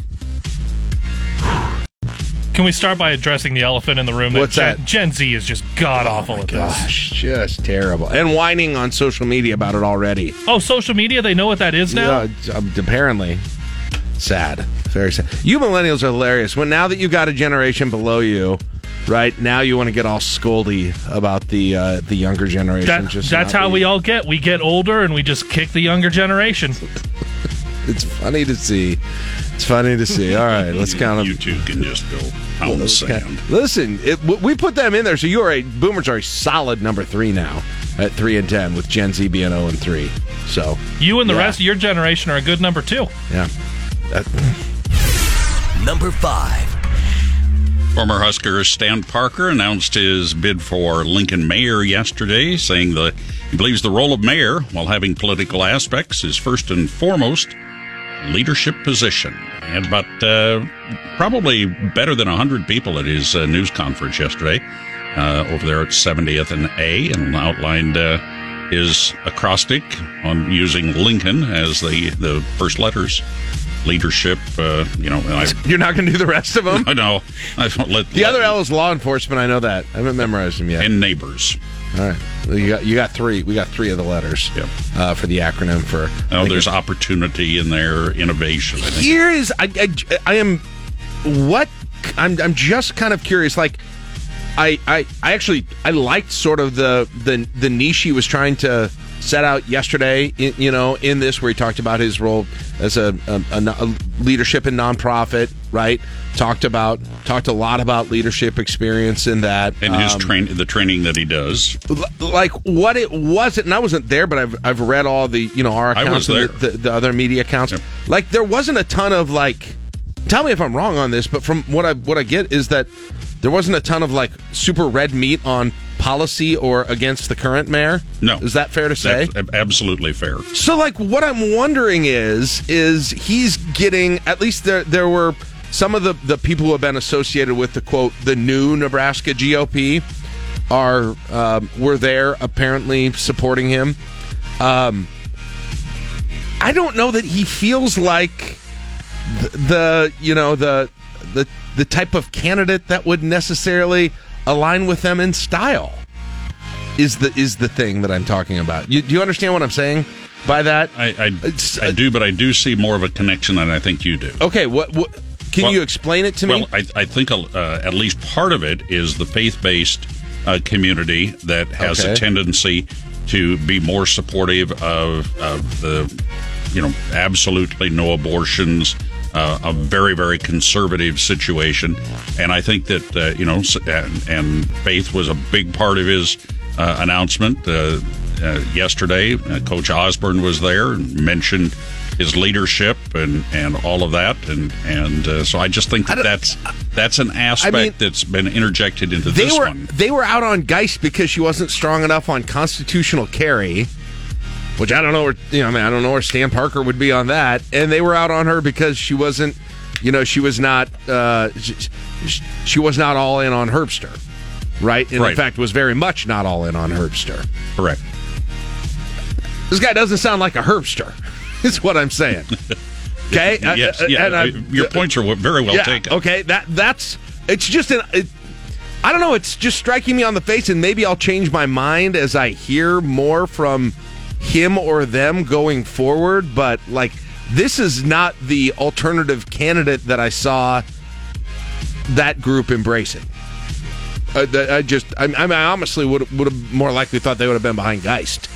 Can we start by addressing the elephant in the room? What's Gen, that? Gen Z is just god awful at this. Gosh, just terrible. And whining on social media about it already. Oh, social media, they know what that is now? Yeah, um, apparently. Sad. Very sad. You millennials are hilarious. When now that you got a generation below you, right now you want to get all scoldy about the uh, the younger generation. That- just that's how be- we all get. We get older and we just kick the younger generation. It's funny to see. It's funny to see. All right, let's count them. You two can just go pound the Let's sand. Listen, it, we put them in there, so you are a boomers are a solid number three now at three and ten, with Gen Z being zero and three. So You and the Yeah. rest of your generation are a good number two. yeah, That- Number five. Former Husker Stan Parker announced his bid for Lincoln mayor yesterday, saying that he believes the role of mayor, while having political aspects, is first and foremost leadership position. And about uh, probably better than 100 people at his uh, news conference yesterday uh, over there at 70th and A and outlined uh, his acrostic on using Lincoln as the, the first letters. Leadership, uh, you know. I, You're not going to do the rest of them? I know. I don't let The other L is law enforcement. I know that. I haven't memorized them yet. and neighbors. All right. Well, you got you got three. We got three of the letters uh, for the acronym for. Oh, there's opportunity in there, innovation. I think. Here is I, I, I am what I'm I'm just kind of curious. Like I I I actually I liked sort of the the the niche he was trying to set out yesterday. In, you know, in this where he talked about his role as a, a, a, leadership in nonprofit. Right. Talked about talked a lot about leadership experience in that And his um, train, the training that he does. like what it wasn't and i wasn't there but i've i've read all the you know our accounts the, the, the other media accounts like there wasn't a ton of like tell me if i'm wrong on this but from what i what i get is that there wasn't a ton of like super red meat on policy or against the current mayor No. is that fair to say That's absolutely fair. so like what I'm wondering is is he's getting at least there there were some of the the people who have been associated with the quote the new Nebraska GOP are um, were there apparently supporting him. Um, I don't know that he feels like the, the you know the the the type of candidate that would necessarily align with them in style is the is the thing that I'm talking about. You, do you understand what I'm saying by that? I I, I do, but I do see more of a connection than I think you do. Okay, what, what can Well- you explain it to me? Well, I, I think uh, at least part of it is the faith-based uh, community that has Okay. a tendency to be more supportive of, of the, you know, absolutely no abortions, uh, a very very conservative situation, and I think that uh, you know, and, and faith was a big part of his uh, announcement uh, uh, yesterday. Uh, Coach Osborne was there and mentioned his leadership and, and all of that, and and uh, so I just think that that's that's an aspect mean, that's been interjected into they this were one. they were out on Geist because she wasn't strong enough on constitutional carry, which I don't know where you know. I mean, I don't know where Stan Parker would be on that, and they were out on her because she wasn't, you know, she was not, uh, she, she was not all in on Herbster, right? And Right. in fact, was very much not all in on Herbster. Correct. This guy doesn't sound like a Herbster. Is what I'm saying. Okay. Uh, yes, uh, yeah, and uh, I'm- your points are very well yeah, taken. Okay, that that's it's just an. It, I don't know. It's just striking me on the face, and maybe I'll change my mind as I hear more from him or them going forward. But like, this is not the alternative candidate that I saw that group embracing. That- I just, I, I, mean, I honestly would would have more likely thought they would have been behind Geist.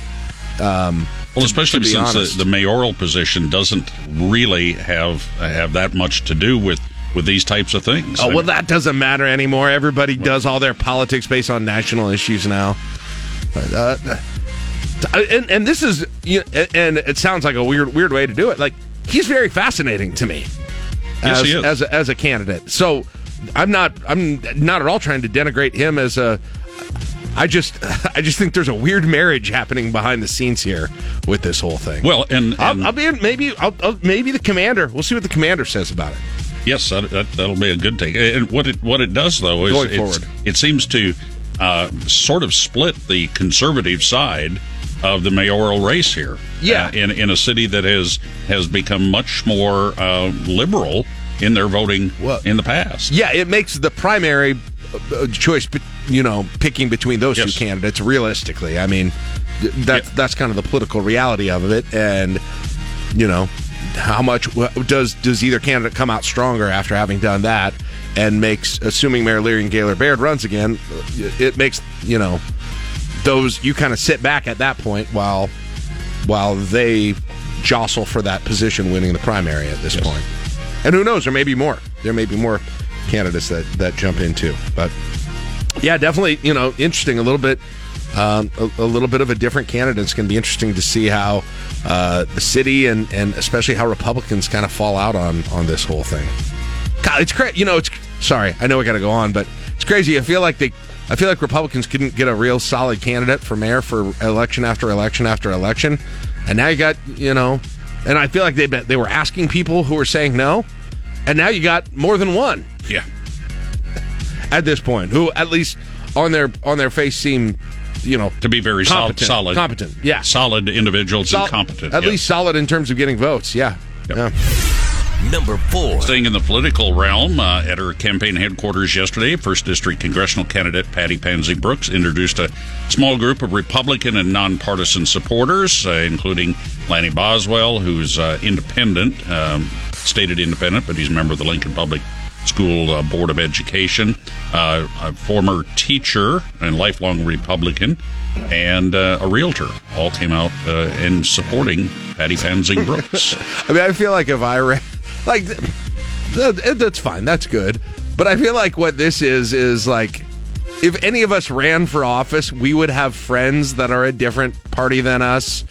Um, Well, especially to be since honest. the, the mayoral position doesn't really have have that much to do with with these types of things. Oh well, that doesn't matter anymore. Everybody does all their politics based on national issues now. Uh, and and this is you know, and it sounds like a weird weird way to do it. Like he's very fascinating to me Yes, as as a, as a candidate. So I'm not I'm not at all trying to denigrate him as a. I just I just think there's a weird marriage happening behind the scenes here with this whole thing. Well, and, I'll, I'll be in, maybe I'll, I'll, maybe the commander. We'll see what the commander says about it. Yes, that, that, that'll be a good take. And what it what it does though is Going forward. it seems to uh, sort of split the conservative side of the mayoral race here. Yeah. Uh, in in a city that has has become much more uh, liberal in their voting in the past. Yeah, it makes the primary uh, choice, you know, picking between those Yes. two candidates realistically. I mean, th- that's that's kind of the political reality of it, and you know, how much does does either candidate come out stronger after having done that, and makes assuming Mayor Leirion Gaylor Baird runs again, it makes you know those you kind of sit back at that point while while they jostle for that position, winning the primary at this point. And who knows? There may be more. There may be more candidates that that jump in too. But yeah, definitely. You know, interesting. A little bit. Um, a, a little bit of a different candidate. It's going to be interesting to see how uh, the city and, and especially how Republicans kind of fall out on on this whole thing. God, it's crazy. You know, it's sorry, I know we got to go on, but it's crazy. I feel like they, I feel like Republicans couldn't get a real solid candidate for mayor for election after election after election, and now you got you know, and I feel like they they were asking people who were saying no, and now you got more than one. Yeah. At this point, who at least on their on their face seem, you know, to be very sol- solid, competent. Yeah, solid individuals Sol- and competent. At yeah. least solid in terms of getting votes. Yeah. Yeah. Number four. Staying in the political realm, uh, at her campaign headquarters yesterday, First District congressional candidate Patty Pansing Brooks introduced a small group of Republican and nonpartisan supporters, uh, including Lanny Boswell, who's uh, independent, um, stated independent, but he's a member of the Lincoln Public School uh, Board of Education, uh, a former teacher and lifelong Republican, and uh, a realtor. All came out uh, in supporting Patty Pansing Brooks. I mean, I feel like if I ran, like, th- th- that's fine, that's good. But I feel like what this is is like, if any of us ran for office, we would have friends that are a different party than us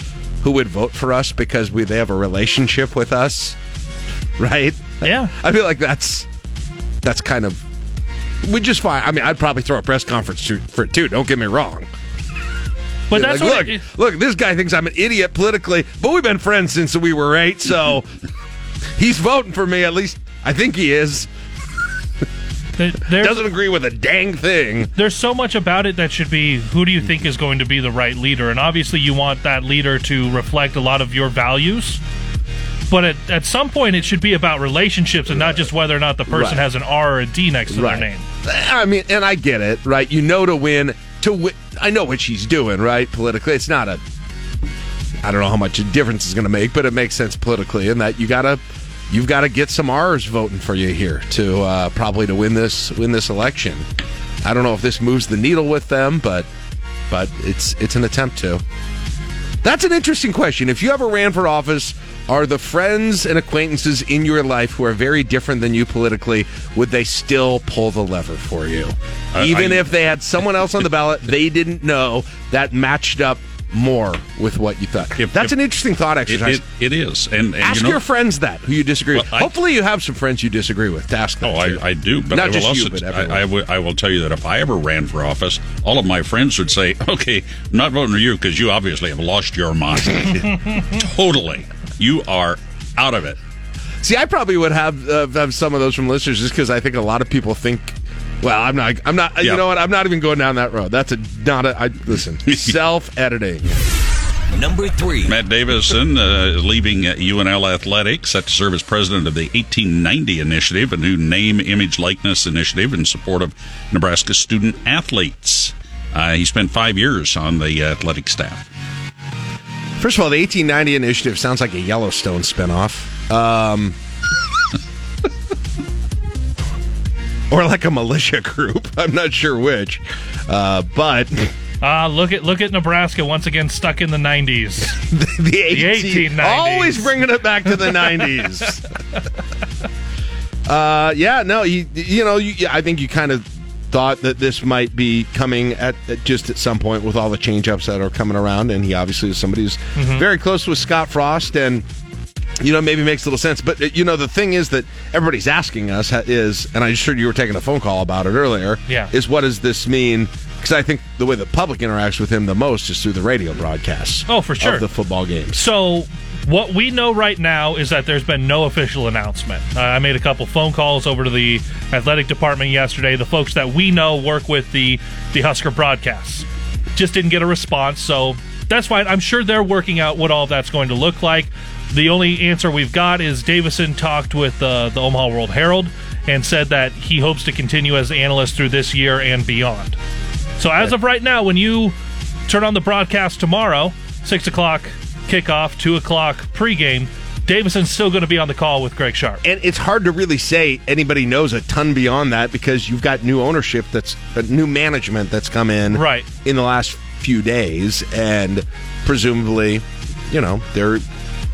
who would vote for us because we they have a relationship with us, right? Yeah, I feel like that's that's kind of we just fine. I mean, I'd probably throw a press conference to, for it too. Don't get me wrong. But that's like, look, look. This guy thinks I'm an idiot politically, but we've been friends since we were eight, so he's voting for me. At least I think he is. Doesn't agree with a dang thing. There's so much about it that should be who do you think is going to be the right leader? And obviously, you want that leader to reflect a lot of your values. But at, at some point, it should be about relationships and not just whether or not the person Right. has an R or a D next to Right. their name. I mean, and I get it, right? You know to win. To win, I know what she's doing, right? Politically, it's not a. I don't know how much a difference it's going to make, but it makes sense politically, in that you gotta, you've got to get some R's voting for you here to uh, probably to win this win this election. I don't know if this moves the needle with them, but but it's it's an attempt to. That's an interesting question. If you ever ran for office, are the friends and acquaintances in your life who are very different than you politically, would they still pull the lever for you? I- Even I- if they had someone else on the ballot they didn't know that matched up more with what you thought. That's an interesting thought exercise. it, it is, and, and ask you know, your friends that who you disagree with. I- Hopefully, you have some friends you disagree with. To ask them. Oh. I, I do, but not I will just also, you, but I. I, will, I will tell you that if I ever ran for office, all of my friends would say, "Okay, I'm not voting for you because you obviously have lost your mind. totally, you are out of it." See, I probably would have uh, have some of those from listeners just because I think a lot of people think. Well, I'm not. I'm not. Yeah. You know what? I'm not even going down that road. That's a not a. I, listen, self editing. Number three. Matt Davison uh, leaving uh, UNL Athletics, set to serve as president of the 1890 Initiative, a new name, image, likeness initiative in support of Nebraska student athletes. Uh, he spent five years on the athletic staff. First of all, the 1890 initiative sounds like a Yellowstone spinoff. Um, or like a militia group. I'm not sure which. Uh, but Ah, look at look at Nebraska once again stuck in the 90s. the, 18, 1890s. always bringing it back to the 90s. uh, yeah, no, you, you know, you, I think you kind of thought that this might be coming at, at just at some point with all the change-ups that are coming around, and he obviously is somebody who's Mhm. very close with Scott Frost, and you know maybe makes a little sense. But uh, you know the thing is that everybody's asking us is, and I'm sure you were taking a phone call about it earlier. Yeah. is what does this mean? Because I think the way the public interacts with him the most is through the radio broadcasts. Oh, for sure. of the football games. So, what we know right now is that there's been no official announcement. Uh, I made a couple phone calls over to the athletic department yesterday. The folks that we know work with the the Husker broadcasts just didn't get a response. So that's fine. I'm sure they're working out what all that's going to look like. The only answer we've got is Davison talked with uh, the Omaha World Herald and said that he hopes to continue as analyst through this year and beyond. So as of right now, when you turn on the broadcast tomorrow, six o'clock kickoff, two o'clock pregame, Davison's still going to be on the call with Greg Sharp. And it's hard to really say anybody knows a ton beyond that because you've got new ownership that's uh, new management that's come in right in the last few days, and presumably, you know, they're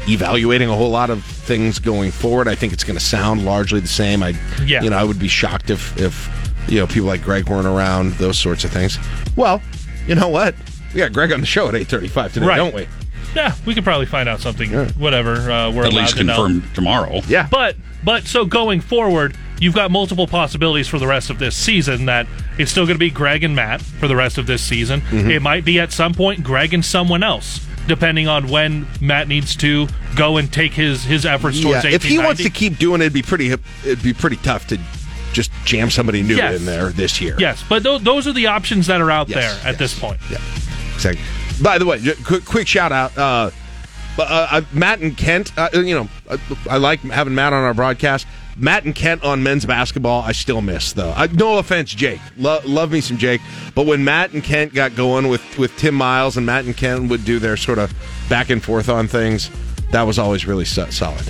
evaluating a whole lot of things going forward. I think it's going to sound largely the same. I, Yeah. you know, I would be shocked if if you know people like Greg weren't around. Those sorts of things. Well, you know what? We got Greg on the show at eight thirty-five today, Right. don't we? Yeah, we could probably find out something. Whatever uh, we're At allowed least to know. confirmed tomorrow. Yeah. But but so going forward, you've got multiple possibilities for the rest of this season. That it's still going to be Greg and Matt for the rest of this season. Mm-hmm. It might be at some point Greg and someone else, depending on when Matt needs to go and take his his efforts towards. Yeah, if he wants to keep doing it, it'd be pretty it'd be pretty tough to just jam somebody new Yes. in there this year. Yes, but th- those are the options that are out Yes, there at this point. Yeah, exactly. By the way, quick, quick shout out. Uh, uh, uh, Matt and Kent, uh, you know, uh, I like having Matt on our broadcast. Matt and Kent on men's basketball, I still miss though. I, no offense, Jake, Lo- love me some Jake, but when Matt and Kent got going with with Tim Miles and Matt and Kent would do their sort of back and forth on things, that was always really so- solid.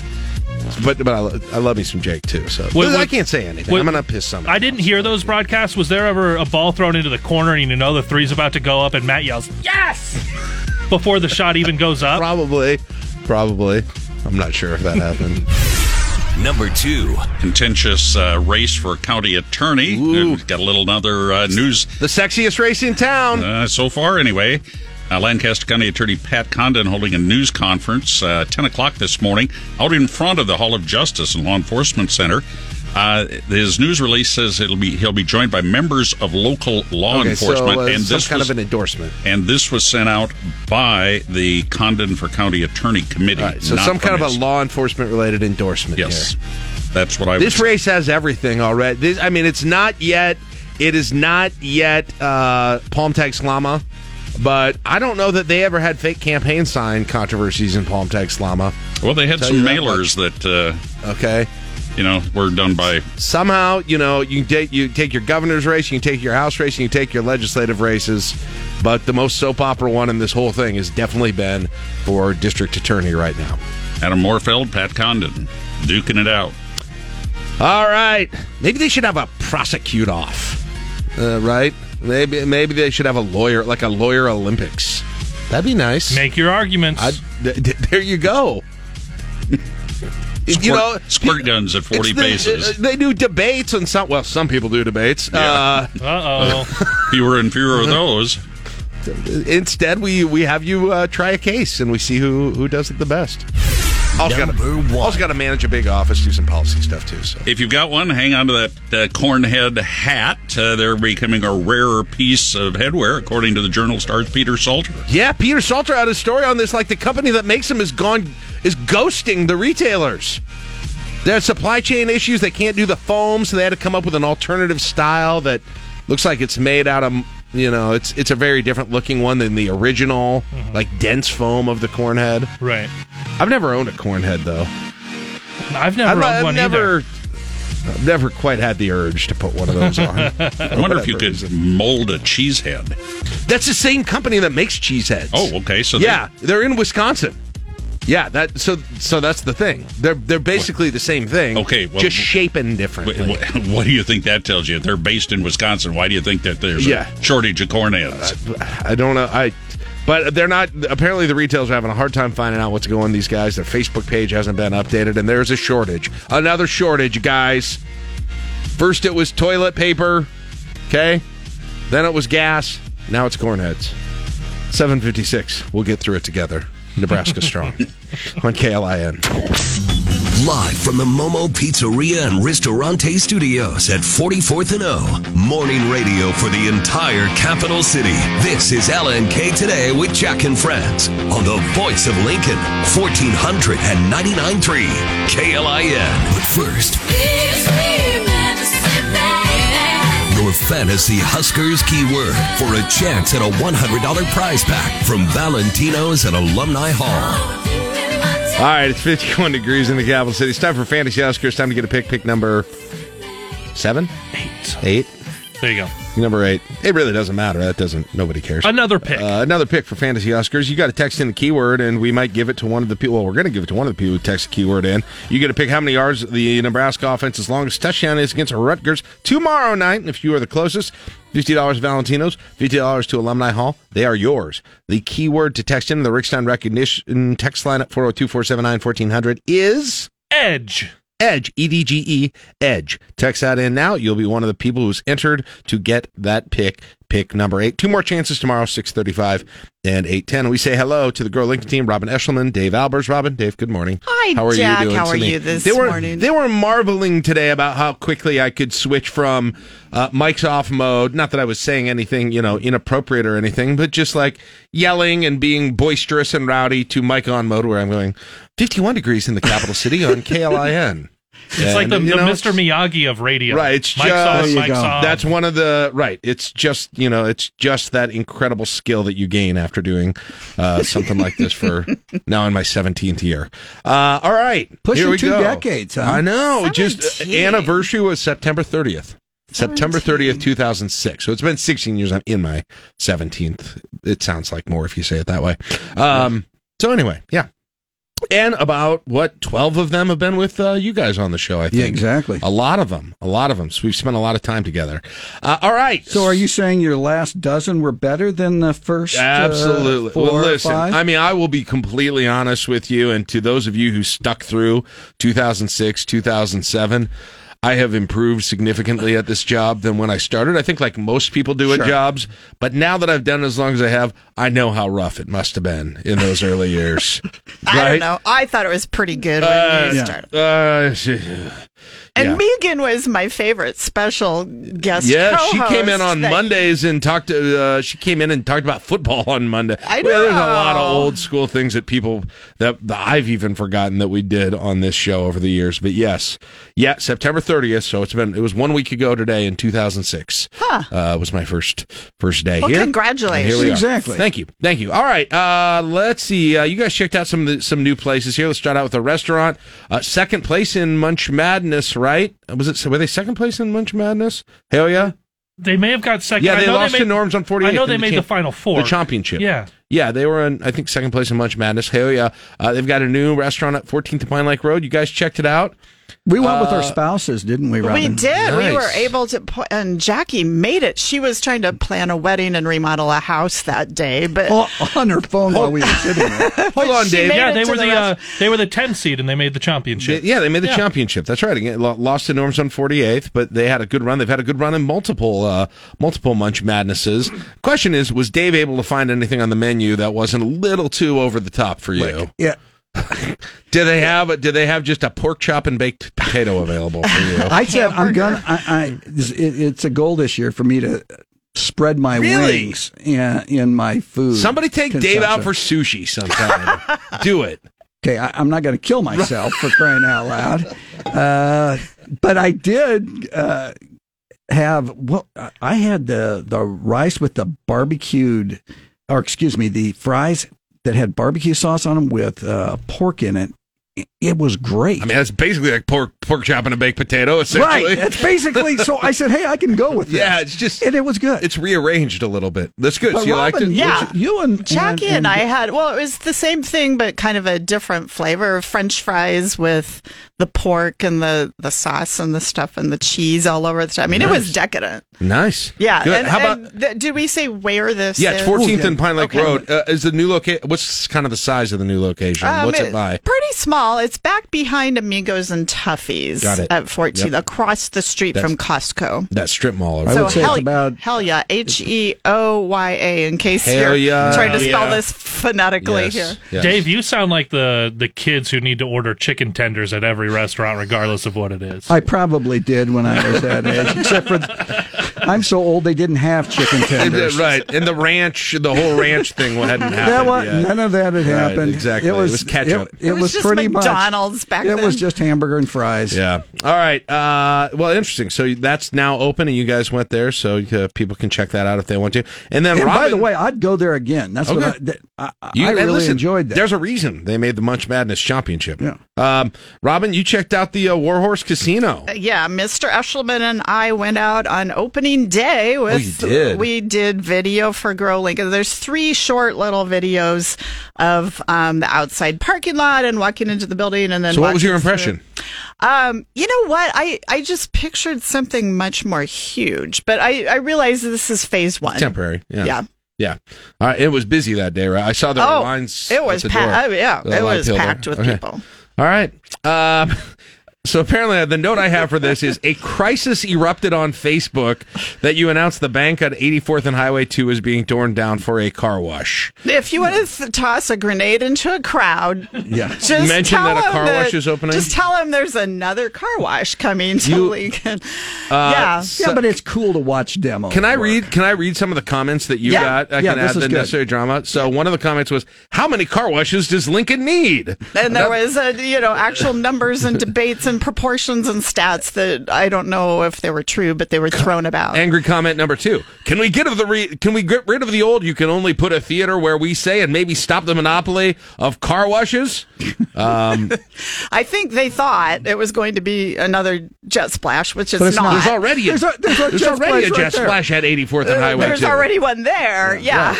But but I, I love me some Jake too. So What- I can't say anything. what- I'm gonna piss some. I didn't hear those broadcasts. Was there ever a ball thrown into the corner and you know the three's about to go up and Matt yells "Yes!" before the shot even goes up? Probably, probably. I'm not sure if that happened. Number two. Contentious uh, race for county attorney. We've got a little another uh, news. The sexiest race in town. Uh, so far, anyway. Uh, Lancaster County Attorney Pat Condon holding a news conference uh, 10 o'clock this morning out in front of the Hall of Justice and Law Enforcement Center. Uh, his news release says it'll be he'll be joined by members of local law Okay, enforcement, so, uh, and some this kind was, of an endorsement. And this was sent out by the Condon for County Attorney Committee. Right, so some kind from of a law enforcement related endorsement. Yes, here. that's what I. This race has everything already. This, I mean, it's not yet. It is not yet uh, Palmtag Slama, but I don't know that they ever had fake campaign sign controversies in Palmtag Slama. Well, they had some you that mailers that, uh, okay, you know, we're done by somehow you know you take you take your governor's race, you take your house race, and you take your legislative races, but the most soap opera one in this whole thing has definitely been for district attorney right now. Adam Morfeld, Pat Condon, duking it out. All right. Maybe they should have a prosecute off. Uh, right? Maybe maybe they should have a lawyer, like a lawyer Olympics. That'd be nice. Make your arguments. I'd- th- th- there you go. Squirt, you know, squirt guns at 40 it's the- paces. uh, they do debates and some. Well, some people do debates. Yeah. Uh, Uh oh. fewer and fewer of those. instead, we we have you uh, try a case and we see who who does it the best. Also got to also got to manage a big office, do some policy stuff too. So If you've got one, hang on to that uh, cornhead hat. Uh, they're becoming a rarer piece of headwear, according to the Journal Star's Peter Salter. Yeah, Peter Salter had a story on this. Like the company that makes them is gone is ghosting the retailers. They have supply chain issues. They can't do the foam, so they had to come up with an alternative style that looks like it's made out of you know it's it's a very different looking one than the original mm-hmm. like dense foam of the cornhead. Right. I've never owned a cornhead though. I've never I've, owned one I've never. either. I've never quite had the urge to put one of those on. I wonder if you could mold a cheese head. That's the same company that makes cheese heads. Oh, okay. So they- yeah, they're in Wisconsin. Yeah, that so so that's the thing. They're they're basically the same thing. Okay, well- just shaping differently. What, what- what do you think that tells you? If they're based in Wisconsin, why do you think that there's Yeah. a shortage of cornheads? Uh, I don't know. I but they're not. Apparently, the retailers are having a hard time finding out what's going on. These guys, their Facebook page hasn't been updated, and there's a shortage. Another shortage, guys. First, it was toilet paper. Okay, then it was gas. Now it's corn heads. Seven fifty six. We'll get through it together. Nebraska strong on KLIN. Live from the Momo Pizzeria and Ristorante Studios at 44th and O. Morning radio for the entire capital city. This is LNK Today with Jack and Friends on the voice of Lincoln, 1499.3 KLIN. But first, your fantasy Huskers keyword for a chance at a $100 prize pack from Valentino's at Alumni Hall. All right, it's 51 degrees in the capital city. It's time for Fantasy Oscars. Time to get a pick. Pick number seven? Eight. Eight? There you go. Number eight. It really doesn't matter. That doesn't, nobody cares. Another pick. Uh, another pick for Fantasy Oscars. You got to text in the keyword, and we might give it to one of the people. Well, we're going to give it to one of the people who text the keyword in. You get to pick how many yards the Nebraska offense's longest touchdown is against Rutgers tomorrow night. If you are the closest, $50 Valentino's, $50 to Alumni Hall. They are yours. The keyword to text in the Rickstein Recognition text line at 402 479 1400 is Edge. Edge, E D G E, Edge. Text that in now. You'll be one of the people who's entered to get that pick pick number eight. Two more chances tomorrow, 635 and 810. We say hello to the Grow Lincoln team, Robin Eshelman, Dave Albers. Robin, Dave, good morning. Hi, how are Jack. you doing? How are you this they were, morning? They were marveling today about how quickly I could switch from uh, Mike's off mode. Not that I was saying anything, you know, inappropriate or anything, but just like yelling and being boisterous and rowdy to Mike on mode where I'm going 51 degrees in the capital city on KLIN. It's like the, the know, Mr. Miyagi of radio. Right, it's Mike's just on, Mike's off. that's one of the right. It's just you know, it's just that incredible skill that you gain after doing uh, something like this for now in my seventeenth year. Uh, all right, Pushing here we two go. decades, huh? I know. Just uh, anniversary was September thirtieth. September 30th, 2006. So it's been 16 years. I'm in my 17th. It sounds like more if you say it that way. Um, so anyway, yeah. And about what 12 of them have been with uh, you guys on the show, I think. Yeah, exactly. A lot of them. A lot of them. So we've spent a lot of time together. Uh, all right. So are you saying your last dozen were better than the first? uh, Absolutely. four well, listen? I mean, I will be completely honest with you, and to those of you who stuck through 2006, 2007, I have improved significantly at this job than when I started. I think, like most people do Sure. at jobs, but now that I've done it as long as I have, I know how rough it must have been in those early years. I don't know. I thought it was pretty good when Uh, you started. uh, And yeah. Megan was my favorite special guest. Yeah, she came in on Mondays and talked to. Uh, she came in and talked about football on Monday. I Well, there's a lot of old school things that people that, that I've even forgotten that we did on this show over the years. But yes, yeah, September 30th. So it's been it was one week ago today in 2006. Huh. Uh, was my first first day Well, here. congratulations. Here we are. Exactly. Thank you. Thank you. All right. Uh, let's see. Uh, you guys checked out some of the, some new places here. Let's start out with a restaurant. Uh, second place in Munch Madness, right? Was it? Were they second place in Munch Madness? Hell yeah. They may have got second. Yeah, they lost made, to Norms on 48. I know they made the final four. The championship. Yeah. Yeah, they were in, I think, second place in Munch Madness. Hell yeah. Uh, they've got a new restaurant at 14th and Pine Lake Road. You guys checked it out? We went with our Uh, spouses, didn't we, Robin? We did. We were able to, pu- and Jackie made it. She was trying to plan a wedding and remodel a house that day, but Well, on her phone while we were sitting there. Hold on, Dave. Yeah, they were the the, uh, they were the 10 seed and they made the championship. They- yeah, they made the Yeah. championship. That's right. Again, lost to Norms on 48th, but they had a good run. They've had a good run in multiple uh, multiple Munch Madnesses. Question is, was Dave able to find anything on the menu that wasn't a little too over the top for you? Yeah. Do they have do they have just a pork chop and baked potato available for you? I said I'm gonna. I, I it, it's a goal this year for me to spread my Really? wings in, in my food. Somebody take Dave out for sushi sometime. Do it. Okay, I, I'm not going to kill myself for crying out loud. Uh, but I did uh, have well, I had the the rice with the barbecued, or excuse me, the fries that had barbecue sauce on them with uh, pork in it. It- It was great. I mean, that's basically like pork pork chop and a baked potato. Essentially, right. It's basically so. I said, "Hey, I can go with this." yeah. It's just and it was good. it's rearranged a little bit. That's good. But so you liked it? Yeah. you and Jackie and, I had, well, it was the same thing, but kind of a different flavor. Of French fries with the pork and the, the sauce and the stuff and the cheese all over the top. I mean, it was decadent. Nice. Yeah. Good. And, How about? and th- did we say where this Yeah, it's is? 14th and Pine Lake Okay. Road. Uh, is the new location? What's kind of the size of the new location? Um, What's it it- by? Pretty small. It's back behind Amigos and Toughies Got it. at 14, Yep. across the street That's- from Costco. That strip mall. Over I there. would say hell, it's about hell yeah, H E O Y A. In case Hell you're yeah. trying to spell yeah. this phonetically Yes. here. Yes. Dave, you sound like the, the kids who need to order chicken tenders at every restaurant, regardless of what it is. I probably did when I was that age, except for I'm so old they didn't have chicken tenders. right, and the ranch, the whole ranch thing hadn't happened That was, yet. none of that had Right, happened. exactly. It was, It was ketchup. It, It was just pretty McDonald's much. back then. It was just hamburger and fries. Yeah. All right. Uh, well, interesting. So that's now open, and you guys went there, so uh, people can check that out if they want to. And then, And Robin, by the way, I'd go there again. That's what I, Okay. that, I, I you, and really listen, enjoyed that. There's a reason they made the Munch Madness Championship. Yeah. Um, Robin, you checked out the uh, Warhorse Casino. Uh, Yeah, Mr. Eshelman and I went out on opening day with. Oh, did? We did video for Grow Lincoln. There's three short little videos of um, the outside parking lot and walking into the building, and then. So, what was your through. impression? Um, you know what? I, I just pictured something much more huge, but I, I realize this is phase one. Temporary. Yeah. Yeah. Yeah. All right. It was busy that day, right? I saw the Oh, lines. it was the pa- oh, yeah, The it was pill there. packed with Okay. people. All right. Um, So apparently, the note I have for this is a crisis erupted on Facebook that you announced the bank on 84th and Highway 2 is being torn down for a car wash. If you want to th- toss a grenade into a crowd, Yeah. just Mention tell that a them car wash is opening? Just tell them there's another car wash coming. Totally. can- Uh, yeah. so- but it's cool to watch demos. Can I read? Can I read some of the comments that you Yeah. got? I Yeah, can this add is the good. necessary drama. So one of the comments was, "How many car washes does Lincoln need?" And there was, uh, you know, actual numbers and debates and proportions and stats that I don't know if they were true, but they were thrown about. Angry comment number two: Can we get of the re- Can we get rid of the old? You can only put a theater where we say, and maybe stop the monopoly of car washes. Um, I think they thought it was going to be another jet splash, which is not. not. There's already a- there's, a, there's a jet already a splash jet right there. splash at 84th and Highway There's 2. already one there. Yeah.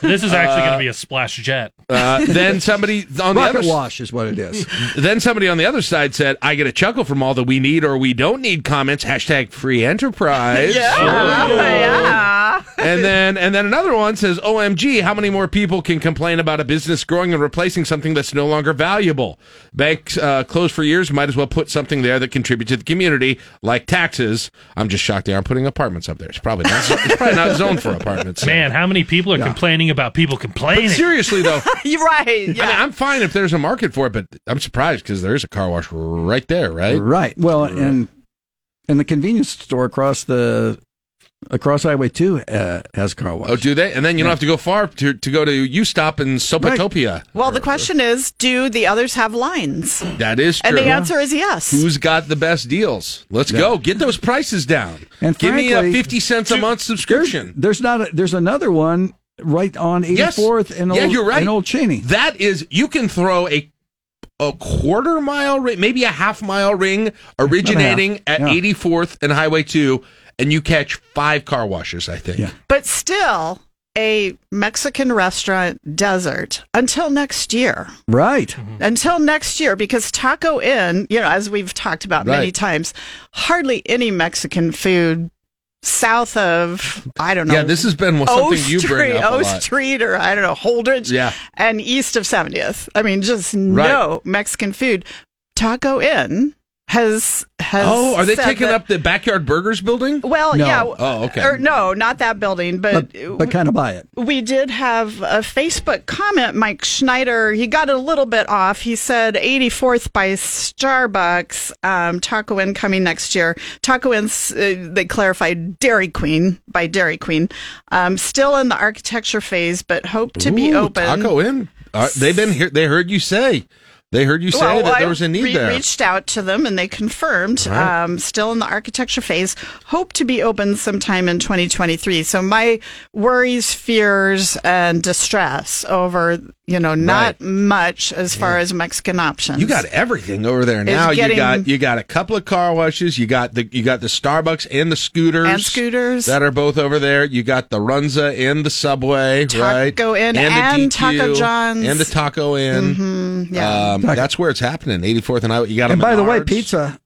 This is actually Uh, going to be a splash jet. Uh, then somebody on the other wash is what it is. Then somebody on the other side said, "I get a chuckle from all the we need or we don't need comments." Hashtag free enterprise. Yeah. yeah. and then and then another one says, "OMG, how many more people can complain about a business growing and replacing something that's no longer valuable? Banks uh, closed for years, might as well put something there that contributes to the community, like taxes." I'm just shocked they aren't putting apartments up there. It's probably not. It's probably not zoned for apartments. Man, how many people are complaining about people complaining? But seriously though, You're right. I mean, I'm fine if there's a market for it, but I'm surprised because there is a car wash right there, right? Right. Well, and and the convenience store across the across Highway Two uh, has car wash. Oh, do they? And then you don't have to go far to, to go to U Stop in Sopatopia. Well, the question is, do the others have lines? That is true. And the answer is yes. Who's got the best deals? Let's go. Get those prices down. And Give me a 50 cents a month subscription. There's not. A, there's another one right on Yes. 84th and yeah, Old, you're right. and Old Cheney. That is, you can throw a a quarter mile ring, maybe a half mile ring originating at yeah. 84th and Highway 2, and you catch five car washes, I think. But still, a Mexican restaurant desert until next year. Right. Mm-hmm. Until next year, because Taco Inn, you know, as we've talked about many times, hardly any Mexican food south of I don't know. Yeah, this has been something O you bring Street, up a O lot. Street, or I don't know Holdrege. Yeah. and east of 70th. I mean, just no Mexican food. Taco Inn has has. Oh, are they taking that- up the Backyard Burgers building? Well, No. yeah. Oh, okay. Or no, not that building, but But, but kind of by it. we did have a Facebook comment. Mike Schneider, he got it a little bit off. He said 84th by Starbucks, um, Taco Inn coming next year. Taco Inn's, uh, they clarified Dairy Queen by Dairy Queen. Um, still in the architecture phase, but hope to be open. Taco Inn. Uh, they've been here. They heard you say. They heard you say Well, that there was a need re- there. reached out to them and they confirmed. Right. Um, still in the architecture phase. Hope to be open sometime in 2023. So my worries, fears, and distress over you know not Right. much as far as Mexican options. You got everything over there now. You got you got a couple of car washes. You got the you got the Starbucks and the scooters And scooters. that are both over there. You got the Runza and the Subway, right? Taco Inn the and DQ, Taco John's. and the Taco Inn. Mhm, yeah. Um, that's where it's happening. 84th and I. You got them. And by the way, pizza.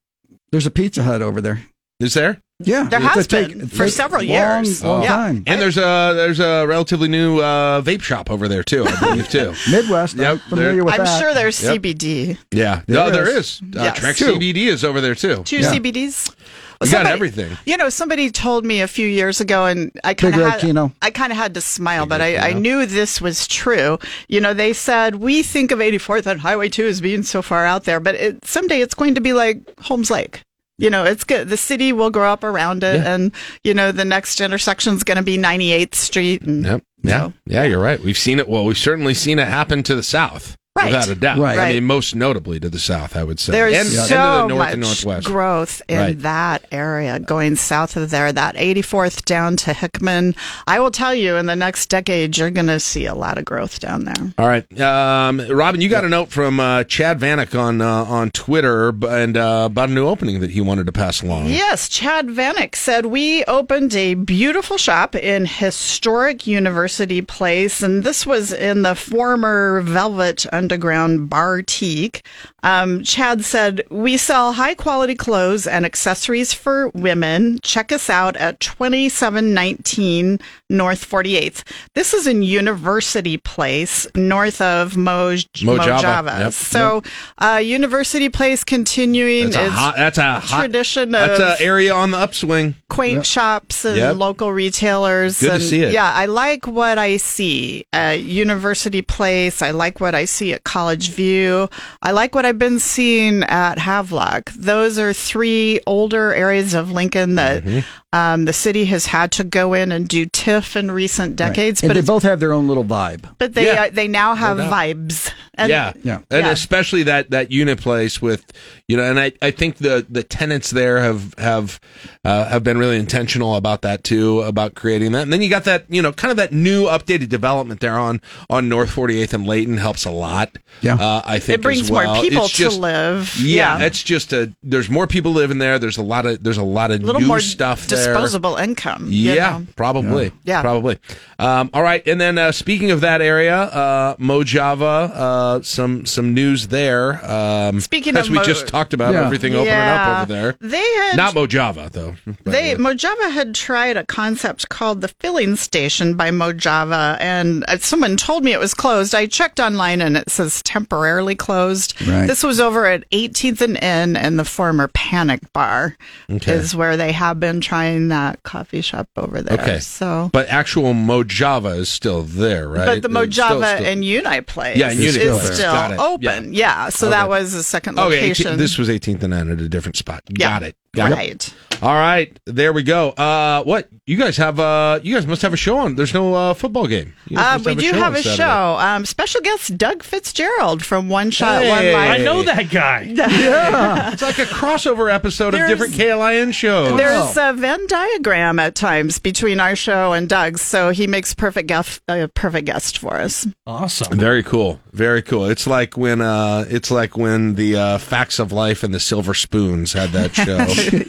There's a Pizza Hut over there. is there? Yeah, There has a take- been for take several long, years. Long Yeah. time. And there's a there's a relatively new uh, vape shop over there too. I believe too. Midwest. Yep, I'm familiar there- with I'm that. sure there's Yep. CBD. Yeah, There no, there is. is. Uh, Yes. Trek Two. CBD is over there too. Two Yeah. CBDs. You got everything. You know, somebody told me a few years ago, and I kind of Red had, Kino. I kind of had to smile, but I, I knew this was true. You know, they said we think of 84th and Highway 2 as being so far out there, but it, someday it's going to be like Holmes Lake. You know, it's good. The city will grow up around it, Yeah. and you know, the next intersection is going to be 98th Street. And Yep. Yeah. Yeah, you're right. We've seen it. Well, we've certainly seen it happen to the south. Right. Without a doubt. Right. I mean, most notably to the south, I would say. There's and, so and to the north much and northwest. growth in Right. that area, going south of there, that 84th down to Hickman. I will tell you, in the next decade, you're going to see a lot of growth down there. All right, um, Robin, you got a note from uh, Chad Vanek on uh, on Twitter and uh, about a new opening that he wanted to pass along. Yes, Chad Vanek said we opened a beautiful shop in historic University Place, and this was in the former Velvet underground Bartique. Um, Chad said, We sell high quality clothes and accessories for women. Check us out at 2719 North 48th. This is in University Place, north of Moj- Mojava. Mojava. Yep, So, uh, University Place continuing That's a its hot. That's a hot, tradition That's of an area on the upswing. quaint shops and Yep. local retailers. Good to see it. Yeah, I like what I see at University Place. I like what I see at College View. I like what I've been seeing at Havelock. Those are three older areas of Lincoln that Mm-hmm. Um, the city has had to go in and do TIF in recent decades. and But they both have their own little vibe. but they Yeah. uh, they now have doubt. vibes. And, yeah, yeah, and Yeah. especially that that unit place with you know, and I, I think the the tenants there have have uh, have been really intentional about that too, about creating that. And then you got that you know, kind of that new updated development there on on North 48th and Leighton helps a lot. Yeah, uh, I think It brings as more people It's to just- live. Yeah, Yeah. it's just a there's more people living there. There's a lot of there's a lot of a little new more stuff there. disposable income. you Yeah, know? probably. Yeah. probably. Um, all right, and then uh, speaking of that area, uh, Mojava, uh, some some news there. Um, Speaking as of we Mo- just talked about, Yeah. everything opening Yeah. up over there. They had Not Mojava though. They uh, Mojava had tried a concept called the filling station by Mojava, and uh, someone told me it was closed. I checked online, and it says temporarily closed. Right. This was over at 18th and N and the former Panic Bar, Okay. is where they have been trying that coffee shop over there. okay, so. but actual Mojava is still there, right? But the It's still- Mojava still- and Uni place Yeah, Uni is still still, there. Got it. open. Yeah, so that was a second Okay, location. 18 this was 18th and N at a different spot. Yeah. Got it. Got it. Right. All right, there we go. Uh, what you guys have? Uh, you guys must have a show on. There's no uh, football game. Uh, must we do have a Saturday. show. Um, special guest Doug Fitzgerald from One Shot Hey. One Life. I know that guy. Yeah, it's like a crossover episode of There's- different KLIN shows. There's a Venn diagram at times between our show and Doug's, so he makes perfect guest, uh, perfect guest for us. Awesome. Very cool. Very cool. It's like when uh it's like when the uh Facts of Life and the Silver Spoons had that show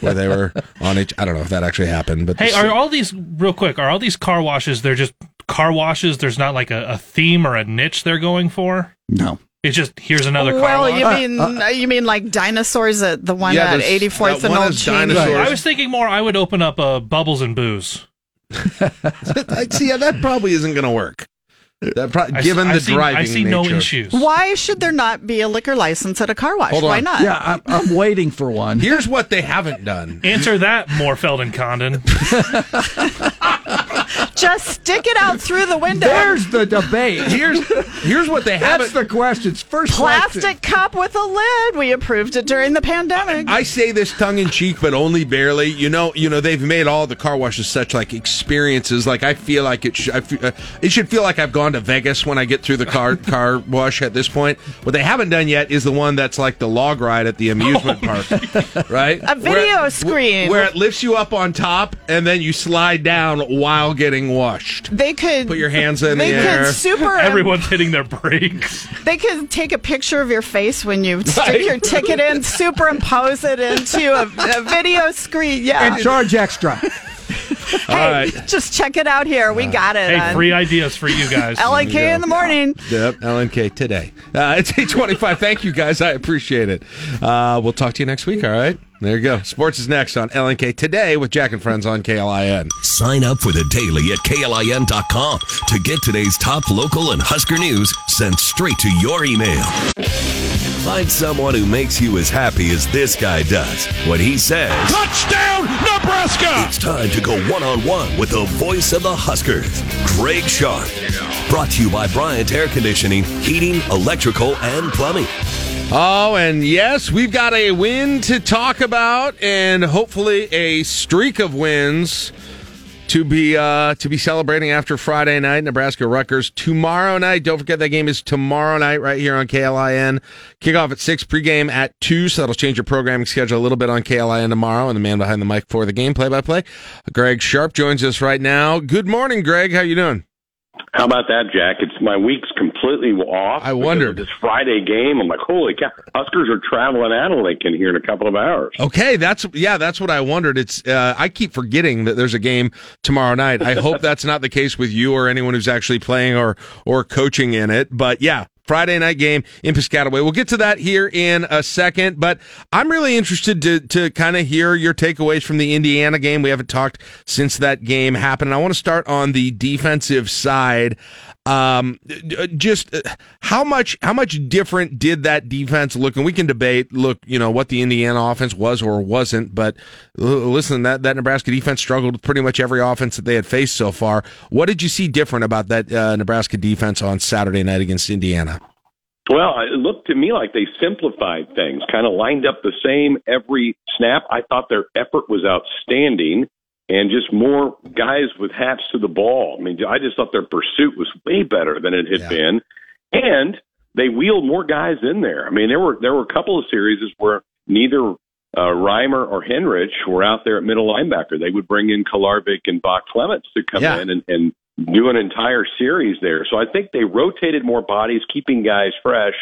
where they were on each I don't know if that actually happened, but Hey, are all these real quick? Are all these car washes? They're just car washes. There's not like a, a theme or a niche they're going for. No. It's just here's another car well, you mean uh, you mean like dinosaurs at the one Yeah, at 84th and Old is dinosaurs. I was thinking more. I would open up uh, bubbles and booze. I see yeah, that probably isn't going to work. That pro- I given see- I the see- I driving see no nature. issues. Why should there not be a liquor license at a car wash? Hold Why not? Yeah, I'm, I'm waiting for one. Here's what they haven't done. Answer that, Morfeld and Condon. Just stick it out through the window. There's the debate. Here's here's what they That's haven't the questions. First Plastic question. cup with a lid. We approved it during the pandemic. I say this tongue in cheek, but only barely. You know, you know they've made all the car washes such like experiences. Like I feel like it. Sh- I feel, uh, it should feel like I've gone to Vegas when I get through the car car wash. At this point, what they haven't done yet is the one that's like the log ride at the amusement park, right? A video Where screen. where it lifts you up on top and then you slide down while getting washed. They could Put your hands in they the could air. super Everyone's hitting their brakes. They could take a picture of your face when you stick Right. your ticket in, superimpose it into a, a video screen. Yeah. And charge extra. All right. Just check it out here. We got it. Hey, free ideas for you guys. LNK in the morning. Yep, LNK today. Uh, it's 825. Thank you, guys. I appreciate it. Uh, we'll talk to you next week, all right? There you go. Sports is next on LNK today with Jack and Friends on KLIN. Sign up for the daily at KLIN.com to get today's top local and Husker news sent straight to your email. Find someone who makes you as happy as this guy does when he says, Touchdown, Nebraska! It's time to go one on one with the voice of the Huskers, Greg Sharp. Brought to you by Bryant Air Conditioning, Heating, Electrical, and Plumbing. Oh, and yes, we've got a win to talk about, and hopefully a streak of wins to be uh, to be celebrating after Friday night. Nebraska Rutgers tomorrow night. Don't forget that game is tomorrow night right here on KLIN. Kickoff at six, pregame at two. So that'll change your programming schedule a little bit on KLIN tomorrow. And the man behind the mic for the game, play by play, Greg Sharp joins us right now. Good morning, Greg. How you doing? How about that, Jack? It's my week's completely off. I wondered. This Friday game, I'm like, holy cow! Huskers are traveling out of Lincoln here in a couple of hours. Okay, that's yeah, that's what I wondered. It's uh, I keep forgetting that there's a game tomorrow night. I hope that's not the case with you or anyone who's actually playing or or coaching in it. But yeah, Friday night game in Piscataway. We'll get to that here in a second, but I'm really interested to to kind of hear your takeaways from the Indiana game. We haven't talked since that game happened. And I want to start on the defensive side. Um, just uh, how much how much different did that defense look? And we can debate, look, you know, what the Indiana offense was or wasn't. But listen, that that Nebraska defense struggled with pretty much every offense that they had faced so far. What did you see different about that uh, Nebraska defense on Saturday night against Indiana? Well, it looked to me like they simplified things, kind of lined up the same every snap. I thought their effort was outstanding and just more guys with hats to the ball. I mean, I just thought their pursuit was way better than it had yeah. been, and they wheeled more guys in there. I mean, there were there were a couple of series where neither uh, Reimer or Henrich were out there at middle linebacker. They would bring in Kolarevic and Bach Clements to come yeah. in and, and do an entire series there. So I think they rotated more bodies, keeping guys fresh,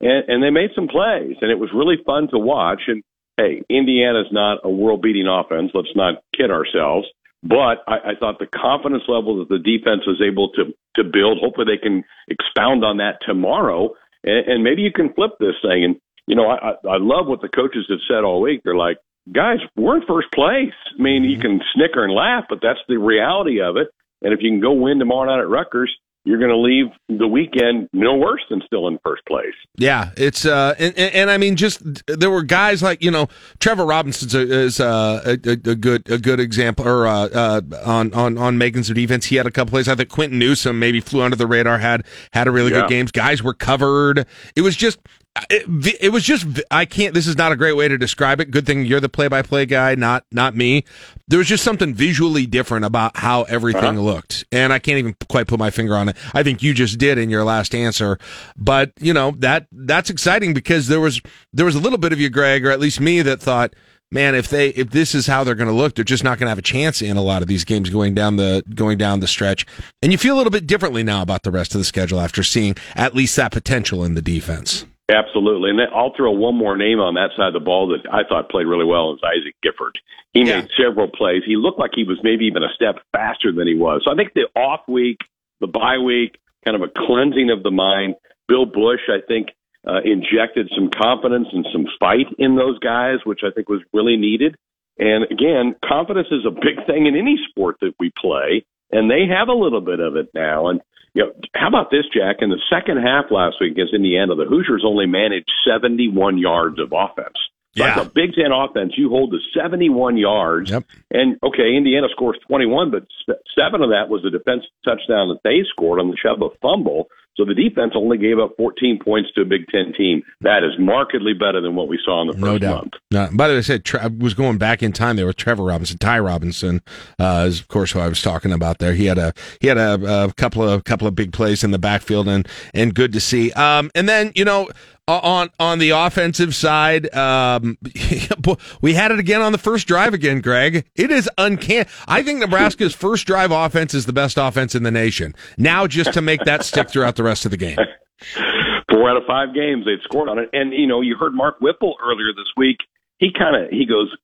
and, and they made some plays, and it was really fun to watch. And hey, Indiana's not a world beating offense. Let's not kid ourselves. But I, I thought the confidence level that the defense was able to to build. Hopefully, they can expound on that tomorrow, and, and maybe you can flip this thing. And you know, I, I love what the coaches have said all week. They're like, guys, we're in first place. I mean, you mm-hmm. can snicker and laugh, but that's the reality of it. And if you can go win tomorrow night at Rutgers, you're going to leave the weekend no worse than still in first place. Yeah, it's uh, and, and, and I mean, just there were guys like you know Trevor Robinson is uh, a, a, a, good a good example, or uh, uh, on on on making some defense. He had a couple plays. I think Quinton Newsome maybe flew under the radar, had had a really yeah. good games. Guys were covered. It was just it, it, was just I can't. This is not a great way to describe it. Good thing you're the play-by-play guy, not not me. There was just something visually different about how everything uh-huh. looked, and I can't even quite put my finger on it. I think you just did in your last answer, but you know that that's exciting because there was there was a little bit of you, Greg, or at least me, that thought, man, if they if this is how they're going to look, they're just not going to have a chance in a lot of these games going down the going down the stretch. And you feel a little bit differently now about the rest of the schedule after seeing at least that potential in the defense. Absolutely. And then I'll throw one more name on that side of the ball that I thought played really well is Isaac Gifford. He yeah. made several plays. He looked like he was maybe even a step faster than he was. So I think the off week, the bye week, kind of a cleansing of the mind. Bill Busch, I think, uh, injected some confidence and some fight in those guys, which I think was really needed. And again, confidence is a big thing in any sport that we play, and they have a little bit of it now. And you know, how about this, Jack? In the second half last week against Indiana, the Hoosiers only managed 71 yards of offense. Yeah. Like a Big Ten offense, you hold to 71 yards. Yep. And, okay, Indiana scores 21, but seven of that was a defensive touchdown that they scored on the Chubba fumble. So the defense only gave up 14 points to a Big Ten team. That is markedly better than what we saw in the first no doubt. month. No, by the way, I said I was going back in time there with Trevor Robinson, Ty Robinson, uh, is of course who I was talking about there. He had a he had a, a couple of couple of big plays in the backfield and and good to see. Um, and then you know on on the offensive side, um, we had it again on the first drive again, Greg. It is uncanny. I think Nebraska's first drive offense is the best offense in the nation. Now, just to make that stick throughout the rest of the game. Four out of five games they've scored on it, and you know you heard Mark Whipple earlier this week. He kind of he goes,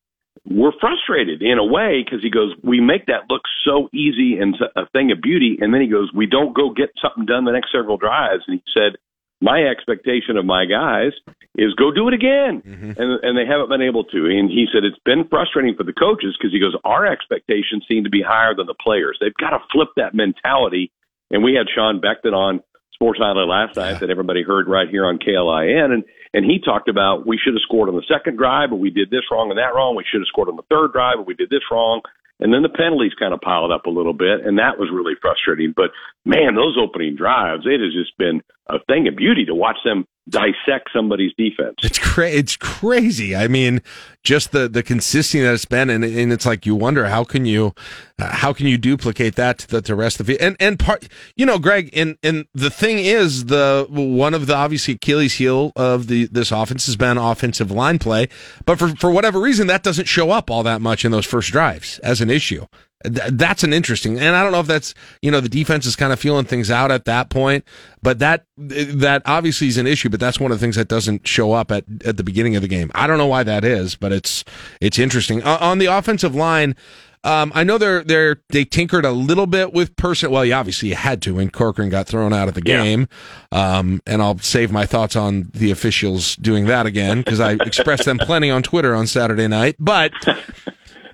we're frustrated in a way because he goes, we make that look so easy and a thing of beauty, and then he goes, we don't go get something done the next several drives, and he said my expectation of my guys is go do it again. Mm-hmm. And, and they haven't been able to. And he said it's been frustrating for the coaches because he goes, our expectations seem to be higher than the players. They've got to flip that mentality. And we had Sean Beckton on Sports Island last night that everybody heard right here on KLIN. And, and he talked about we should have scored on the second drive, but we did this wrong and that wrong. We should have scored on the third drive, but we did this wrong. And then the penalties kind of piled up a little bit, and that was really frustrating. But man, those opening drives, it has just been a thing of beauty to watch them dissect somebody's defense. It's cra- it's crazy. I mean, just the the consistency that it's been, and, and it's like you wonder how can you uh, how can you duplicate that to the, to the rest of it? And and part, you know, Greg, and and the thing is, the one of the obviously Achilles heel of the this offense has been offensive line play, but for for whatever reason, that doesn't show up all that much in those first drives as an issue that's an interesting, and I don't know if that's you know the defense is kind of feeling things out at that point, but that that obviously is an issue. But that's one of the things that doesn't show up at at the beginning of the game. I don't know why that is, but it's it's interesting on the offensive line. Um, I know they're they're they tinkered a little bit with person. Well, you obviously you had to when Corcoran got thrown out of the Yeah. game. Um, and I'll save my thoughts on the officials doing that again because I expressed them plenty on Twitter on Saturday night. But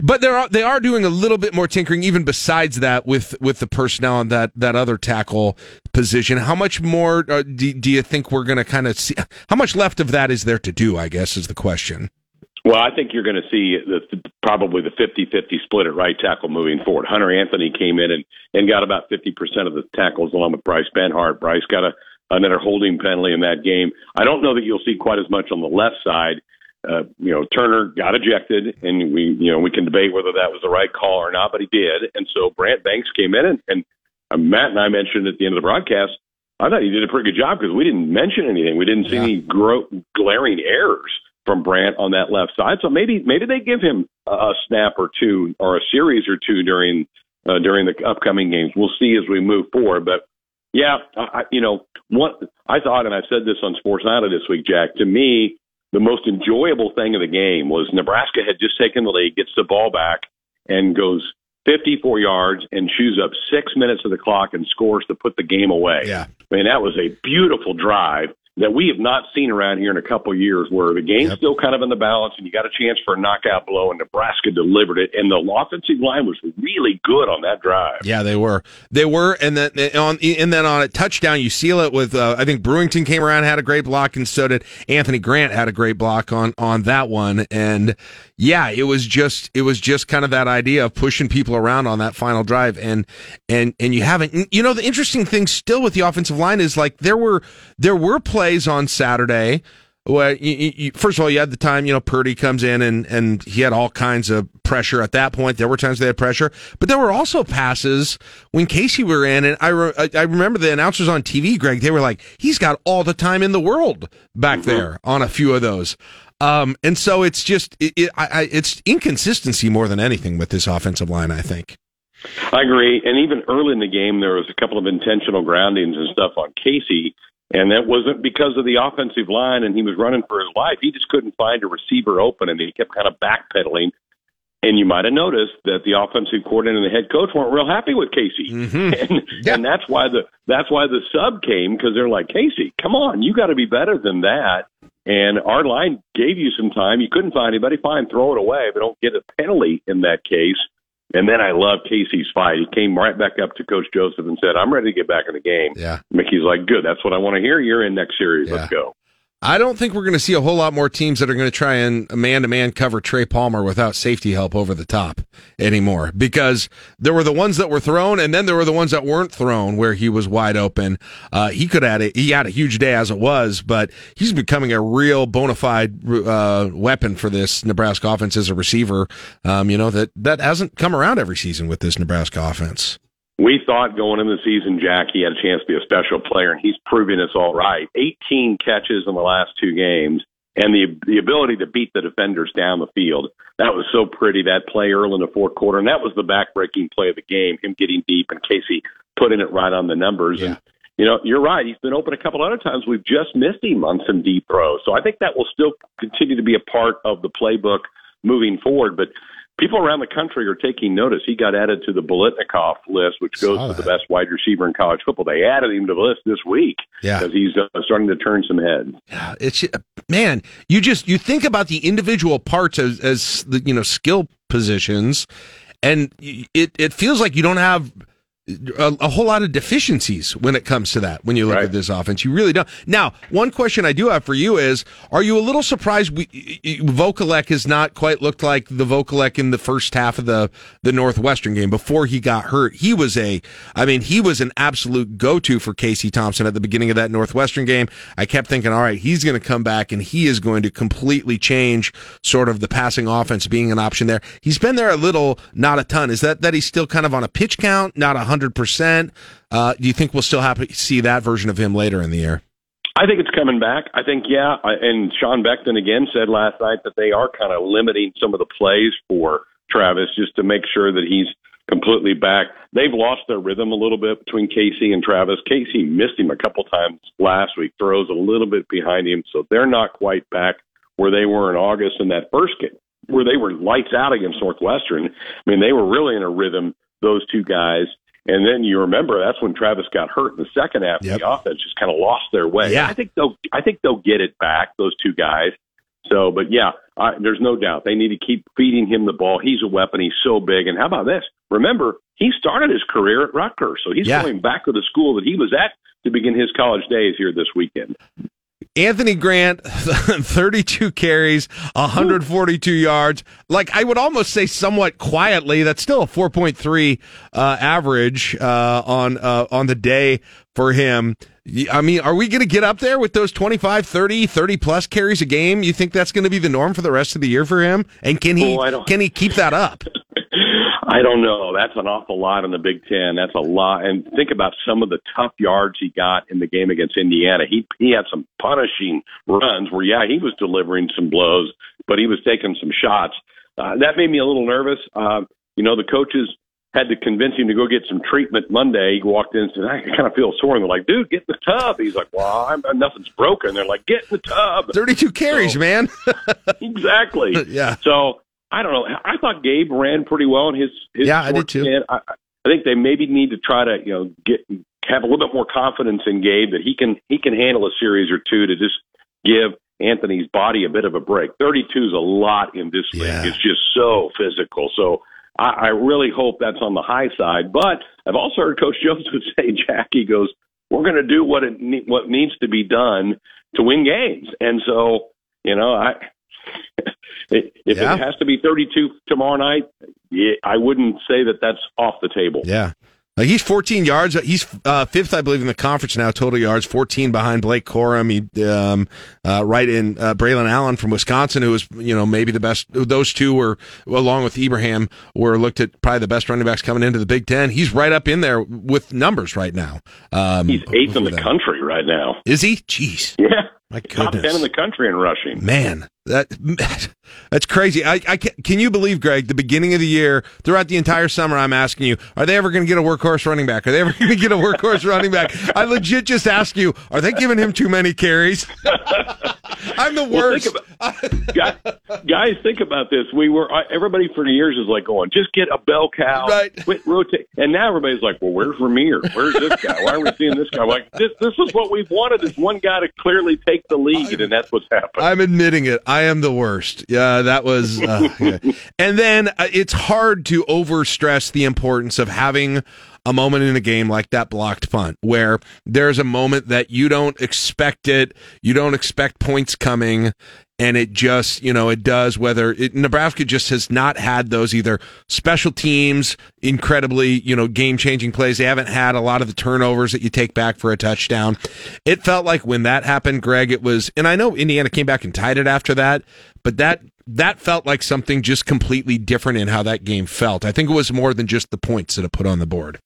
but they are they are doing a little bit more tinkering even besides that with with the personnel on that that other tackle position. How much more uh, do, do you think we're going to kind of see? How much left of that is there to do? I guess is the question. Well, I think you're going to see the, probably the 50-50 split at right tackle moving forward. Hunter Anthony came in and, and got about 50% of the tackles along with Bryce Benhart. Bryce got a, another holding penalty in that game. I don't know that you'll see quite as much on the left side. Uh, you know, Turner got ejected, and we, you know, we can debate whether that was the right call or not, but he did. And so Brant Banks came in, and, and uh, Matt and I mentioned at the end of the broadcast, I thought he did a pretty good job because we didn't mention anything. We didn't see any gro- glaring errors from Brant on that left side. So maybe maybe they give him a, a snap or two or a series or two during uh, during the upcoming games. We'll see as we move forward. But yeah, I, I- you know, what I thought, and I said this on Sports Night this week, Jack. To me, the most enjoyable thing of the game was Nebraska had just taken the lead, gets the ball back, and goes 54 yards and chews up six minutes of the clock and scores to put the game away. Yeah. I mean, that was a beautiful drive that we have not seen around here in a couple of years where the game's still kind of in the balance and you got a chance for a knockout blow and Nebraska delivered it and the offensive line was really good on that drive. Yeah, they were. They were, and then on and then on a touchdown, you seal it with. Uh, I think Brewington came around, had a great block, and so did Anthony Grant had a great block on on that one. And yeah, it was just it was just kind of that idea of pushing people around on that final drive, and and and you haven't. You know, the interesting thing still with the offensive line is like there were there were plays on Saturday. Well, you, you, first of all, you had the time, you know, Purdy comes in and, and he had all kinds of pressure at that point. There were times they had pressure, but there were also passes when Casey were in. And I, re- I remember the announcers on TV, Greg, they were like, he's got all the time in the world back there on a few of those. Um, and so it's just, it, it, I, I, it's inconsistency more than anything with this offensive line, I think. I agree. And even early in the game, there was a couple of intentional groundings and stuff on Casey. And that wasn't because of the offensive line and he was running for his life. He just couldn't find a receiver open and he kept kind of backpedaling. And you might have noticed that the offensive coordinator and the head coach weren't real happy with Casey. Mm-hmm. And, and that's why the that's why the sub came because they're like, Casey, come on, you got to be better than that. And our line gave you some time. You couldn't find anybody. Fine, throw it away, but don't get a penalty in that case. And then I love Casey's fight. He came right back up to Coach Joseph and said, "I'm ready to get back in the game." Yeah. Mickey's like, "Good. That's what I want to hear. You're in next series. Let's go." I don't think we're going to see a whole lot more teams that are going to try and man to man cover Trey Palmer without safety help over the top anymore because there were the ones that were thrown and then there were the ones that weren't thrown where he was wide open. Uh, he could have a, he had a huge day as it was, but he's becoming a real bona fide uh, weapon for this Nebraska offense as a receiver. Um, you know that that hasn't come around every season with this Nebraska offense. We thought going into the season, Jack, he had a chance to be a special player, and he's proving us all right. 18 catches in the last two games, and the the ability to beat the defenders down the field. That was so pretty. That play early in the fourth quarter, and that was the backbreaking play of the game. Him getting deep and Casey putting it right on the numbers. And you know, you're right. He's been open a couple other times. We've just missed him on some deep throws. So I think that will still continue to be a part of the playbook moving forward. But people around the country are taking notice. He got added to the Biletnikoff list, which goes to the best wide receiver in college football. They added him to the list this week Yeah. because he's uh, starting to turn some heads. it's man you just you think about the individual parts as as the you know skill positions and it it feels like you don't have a, a whole lot of deficiencies when it comes to that when you look at this offense. You really don't. Now one question i do have for you is are you a little surprised we Vokolek has not quite looked like the Vokolek in the first half of the the Northwestern game? Before he got hurt he was a I mean he was an absolute go-to for Casey Thompson at the beginning of that Northwestern game. I kept thinking all right he's going to come back and he is going to completely change sort of the passing offense being an option there. He's been there a little not a ton. Is that that he's still kind of on a pitch count not a hundred percent uh do you think we'll still have see that version of him later in the year I think it's coming back. I think, yeah. And Sean Beckton again said last night that they are kind of limiting some of the plays for Travis just to make sure that he's completely back. They've lost their rhythm a little bit between Casey and Travis. Casey missed him a couple times last week, throws a little bit behind him, so they're not quite back where they were in August in that first game. where they were lights out against Northwestern. I mean, they were really in a rhythm. Those two guys. And then you remember that's when Travis got hurt in the second half. Yep. The offense just kind of lost their way. Yeah. I think they'll. I think they'll get it back. Those two guys. So, but yeah, I, there's no doubt they need to keep feeding him the ball. He's a weapon. He's so big. And how about this? Remember, he started his career at Rutgers, so he's Yeah. going back to the school that he was at to begin his college days here this weekend. Anthony Grant, 32 carries, 142 yards. Like I would almost say, somewhat quietly, that's still a 4.3 uh, average uh, on uh, on the day for him. I mean, are we going to get up there with those 25, 30, 30 plus carries a game? You think that's going to be the norm for the rest of the year for him? And can he Oh, can he keep that up? I don't know. That's an awful lot in the Big Ten. That's a lot. And think about some of the tough yards he got in the game against Indiana. He he had some punishing runs where, yeah, he was delivering some blows, but he was taking some shots. Uh, that made me a little nervous. Uh, you know, the coaches had to convince him to go get some treatment Monday. He walked in and said, I kind of feel sore. And they're like, dude, get in the tub. He's like, well, I'm, nothing's broken. They're like, get in the tub. 32 carries, man. exactly. yeah. So I don't know. I thought Gabe ran pretty well in his. his Yeah, I did too. I, I think they maybe need to try to you know get have a little bit more confidence in Gabe that he can he can handle a series or two to just give Anthony's body a bit of a break. Thirty two is a lot in this league. It's just so physical. So. I, I really hope that's on the high side, but I've also heard Coach Jones would say, Jackie goes, "We're going to do what it ne- what needs to be done to win games," and so you know, I if Yeah. it has to be 32 tomorrow night, I wouldn't say that that's off the table. Yeah. Like he's 14 yards. He's uh, fifth, I believe, in the conference now, total yards, 14 behind Blake Corum. He, um, uh, right in uh, Braylon Allen from Wisconsin, who was, you know, maybe the best. Those two were, along with Ibrahim, were looked at probably the best running backs coming into the Big Ten. He's right up in there with numbers right now. Um, He's eighth in the them. country right now. Is he? Jeez. Yeah. My Top 10 in the country in rushing. Man, that that's crazy. I, I can, can you believe, Greg? The beginning of the year, throughout the entire summer, I'm asking you: Are they ever going to get a workhorse running back? Are they ever going to get a workhorse running back? I legit just ask you: Are they giving him too many carries? I'm the Well, worst. think about, guys, think about this. We were everybody for years is like going, just get a bell cow, right? Quit rotate, and now everybody's like, well, where's Rahmir? Where's this guy? Why are we seeing this guy? Like this, this is what we've wanted: is one guy to clearly take the lead, and that's what's happened. I'm admitting it. I am the worst. Yeah, that was. Uh, yeah. And then uh, it's hard to overstress the importance of having a moment in a game like that blocked punt, where there's a moment that you don't expect it, you don't expect points coming, and it just, you know, it does. Whether it, Nebraska just has not had those either special teams, incredibly, you know, game changing plays. They haven't had a lot of the turnovers that you take back for a touchdown. It felt like when that happened, Greg, it was, and I know Indiana came back and tied it after that, but that that felt like something just completely different in how that game felt. I think it was more than just the points that it put on the board.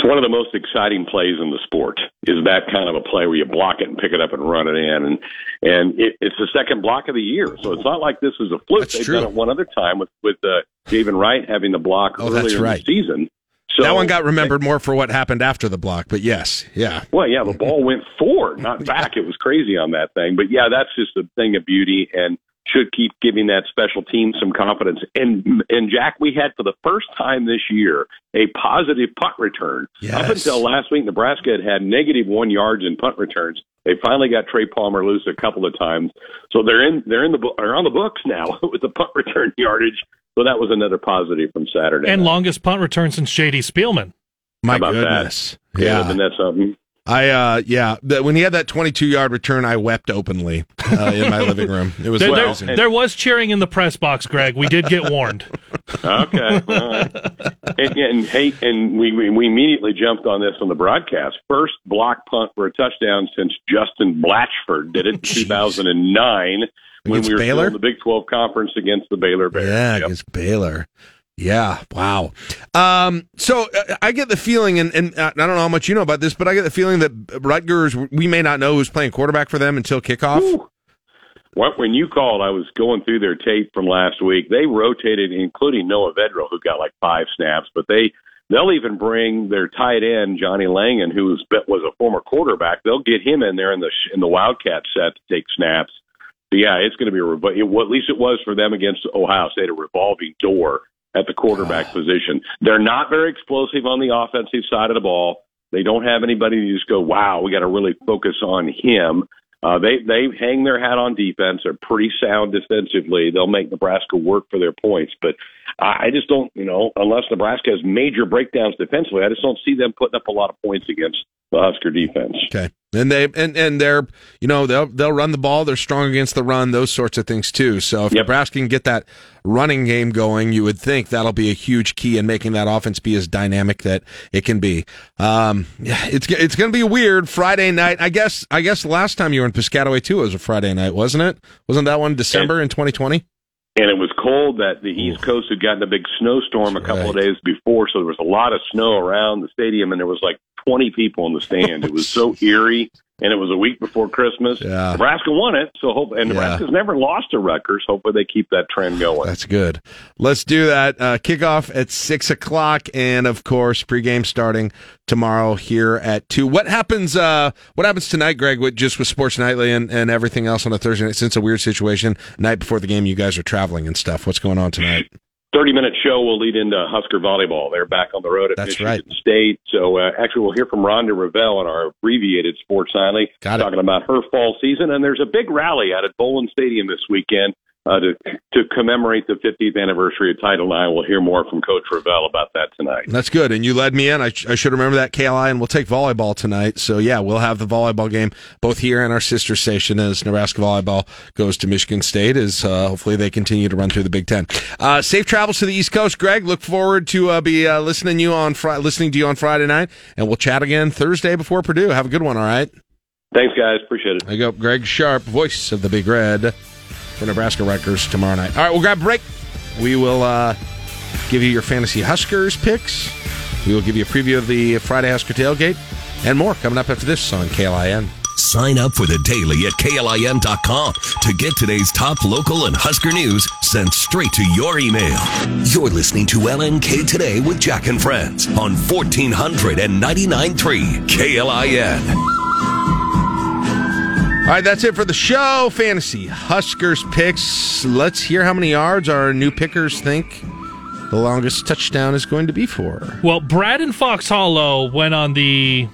It's one of the most exciting plays in the sport. Is that kind of a play where you block it and pick it up and run it in, and and it, it's the second block of the year. So it's not like this is a fluke. That's They've true. done it one other time with with uh, David Wright having the block Oh, earlier that's in right. the season. So that one got remembered more for what happened after the block, but yes, yeah. Well, yeah, the ball went forward, not back. It was crazy on that thing. But yeah, that's just a thing of beauty and should keep giving that special team some confidence. And and Jack, we had for the first time this year a positive punt return. Up until last week, Nebraska had had negative one yards in punt returns. They finally got Trey Palmer loose a couple of times, so they're in they're in the bo- are on the books now with the punt return yardage. So that was another positive from Saturday. And longest punt return since J.D. Spielman. My How about that? goodness. Yeah, Yeah. isn't that something? I uh yeah, the, when he had that 22 yard return, I wept openly uh, in my living room. It was There, there- amazing. there was cheering in the press box, Greg. We did get warned. Okay. all right. and, and hey, and we, we we immediately jumped on this on the broadcast. First block punt for a touchdown since Justin Blatchford did it in 2009 when Against we were still Baylor? in the Big 12 conference against the Baylor Bears. Yeah, Yep. against Baylor. Yeah, wow. Um, so uh, I get the feeling, and, and uh, I don't know how much you know about this, but I get the feeling that Rutgers, we may not know who's playing quarterback for them until kickoff. When- When you called, I was going through their tape from last week. They rotated, including Noah Vedral, who got like five snaps, but they they'll even bring their tight end Johnny Langan, who was was a former quarterback. They'll get him in there in the in the Wildcat set to take snaps. But yeah, it's going to be a at least it was for them against Ohio State, a revolving door at the quarterback position. They're not very explosive on the offensive side of the ball. They don't have anybody to just go, wow, we got to really focus on him. Uh, they they hang their hat on defense. They're pretty sound defensively. They'll make Nebraska work for their points. But I I just don't, you know, unless Nebraska has major breakdowns defensively, I just don't see them putting up a lot of points against the Husker defense. Okay. And they and, and they're you know they'll they'll run the ball. They're strong against the run. Those sorts of things too. So if Nebraska can get that running game going, you would think that'll be a huge key in making that offense be as dynamic that it can be. Um, yeah, it's it's going to be a weird Friday night. I guess I guess last time you were in Piscataway too it was a Friday night, wasn't it? Wasn't that one December in 2020? And it was cold that the East Coast had gotten a big snowstorm a couple of days before, so there was a lot of snow around the stadium, and there was like 20 people in the stand. It was so eerie, and it was a week before Christmas. Yeah. Nebraska won it, so hope and Nebraska's never lost to Rutgers. Hopefully, they keep that trend going. That's good. Let's do that. Uh, kickoff at six o'clock, and of course, pregame starting tomorrow here at two. What happens? Uh, what happens tonight, Greg? With just with Sports Nightly and, and everything else on a Thursday night? Since a weird situation, night before the game, you guys are traveling and stuff. What's going on tonight? 30 minute show will lead into Husker volleyball. They're back on the road at That's Michigan right. State. So uh, actually, we'll hear from Rhonda Revelle on our abbreviated Sports Nightly talking about her fall season. And there's a big rally out at Bowlin Stadium this weekend uh, to to commemorate the 50th anniversary of Title IX. We'll hear more from Coach Revelle about that tonight. That's good. And you led me in. I, sh- I should remember that, KLI, and we'll take volleyball tonight. So, yeah, we'll have the volleyball game both here and our sister station as Nebraska volleyball goes to Michigan State as uh, hopefully they continue to run through the Big Ten. Uh, safe travels to the East Coast, Greg. Look forward to uh, be uh, listening you on Fri- listening to you on Friday night, and we'll chat again Thursday before Purdue. Have a good one, all right? Thanks, guys. Appreciate it. There you go. Greg Sharpe, voice of the Big Red for Nebraska Rutgers tomorrow night. All right, we'll grab a break. We will uh, give you your fantasy Huskers picks. We will give you a preview of the Friday Husker tailgate and more coming up after this on KLIN. Sign up for the daily at KLIN.com to get today's top local and Husker news sent straight to your email. You're listening to LNK Today with Jack and Friends on 1499.3 KLIN. All right, that's it for the show. Fantasy Huskers picks. Let's hear how many yards our new pickers think the longest touchdown is going to be for. Well, Brad and Fox Hollow went on the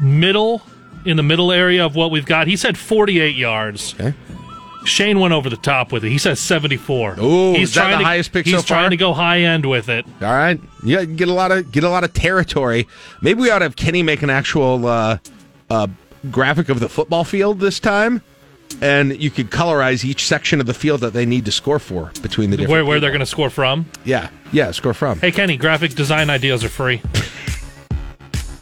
middle, in the middle area of what we've got. He said 48 yards. Okay. Shane went over the top with it. He says 74. Oh, he's is that trying the to, highest pick He's so far? trying to go high end with it. All right, yeah, get a lot of get a lot of territory. Maybe we ought to have Kenny make an actual uh, uh, graphic of the football field this time, and you could colorize each section of the field that they need to score for between the different. Where, where they're going to score from. Yeah, yeah, score from. Hey, Kenny, graphic design ideas are free.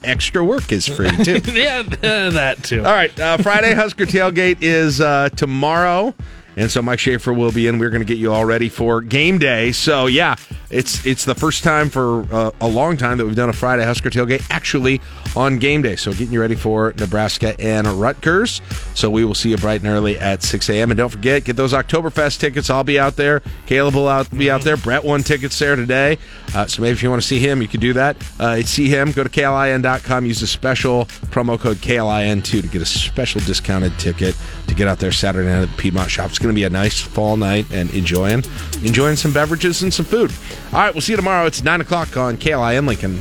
Extra work is free too. yeah, that too. All right, uh, Friday Husker tailgate is uh, tomorrow, and so Mike Schaefer will be in. We're going to get you all ready for game day. So yeah, it's it's the first time for uh, a long time that we've done a Friday Husker tailgate actually on game day. So getting you ready for Nebraska and Rutgers. So we will see you bright and early at 6 a.m. And don't forget, get those Oktoberfest tickets. I'll be out there. Caleb will out, be out there. Brett won tickets there today. Uh, so maybe if you want to see him, you can do that. Uh, see him. Go to klin.com. Use the special promo code KLIN2 to get a special discounted ticket to get out there Saturday night at the Piedmont Shop. It's going to be a nice fall night and enjoying enjoying some beverages and some food. All right, we'll see you tomorrow. It's 9 o'clock on KLIN Lincoln.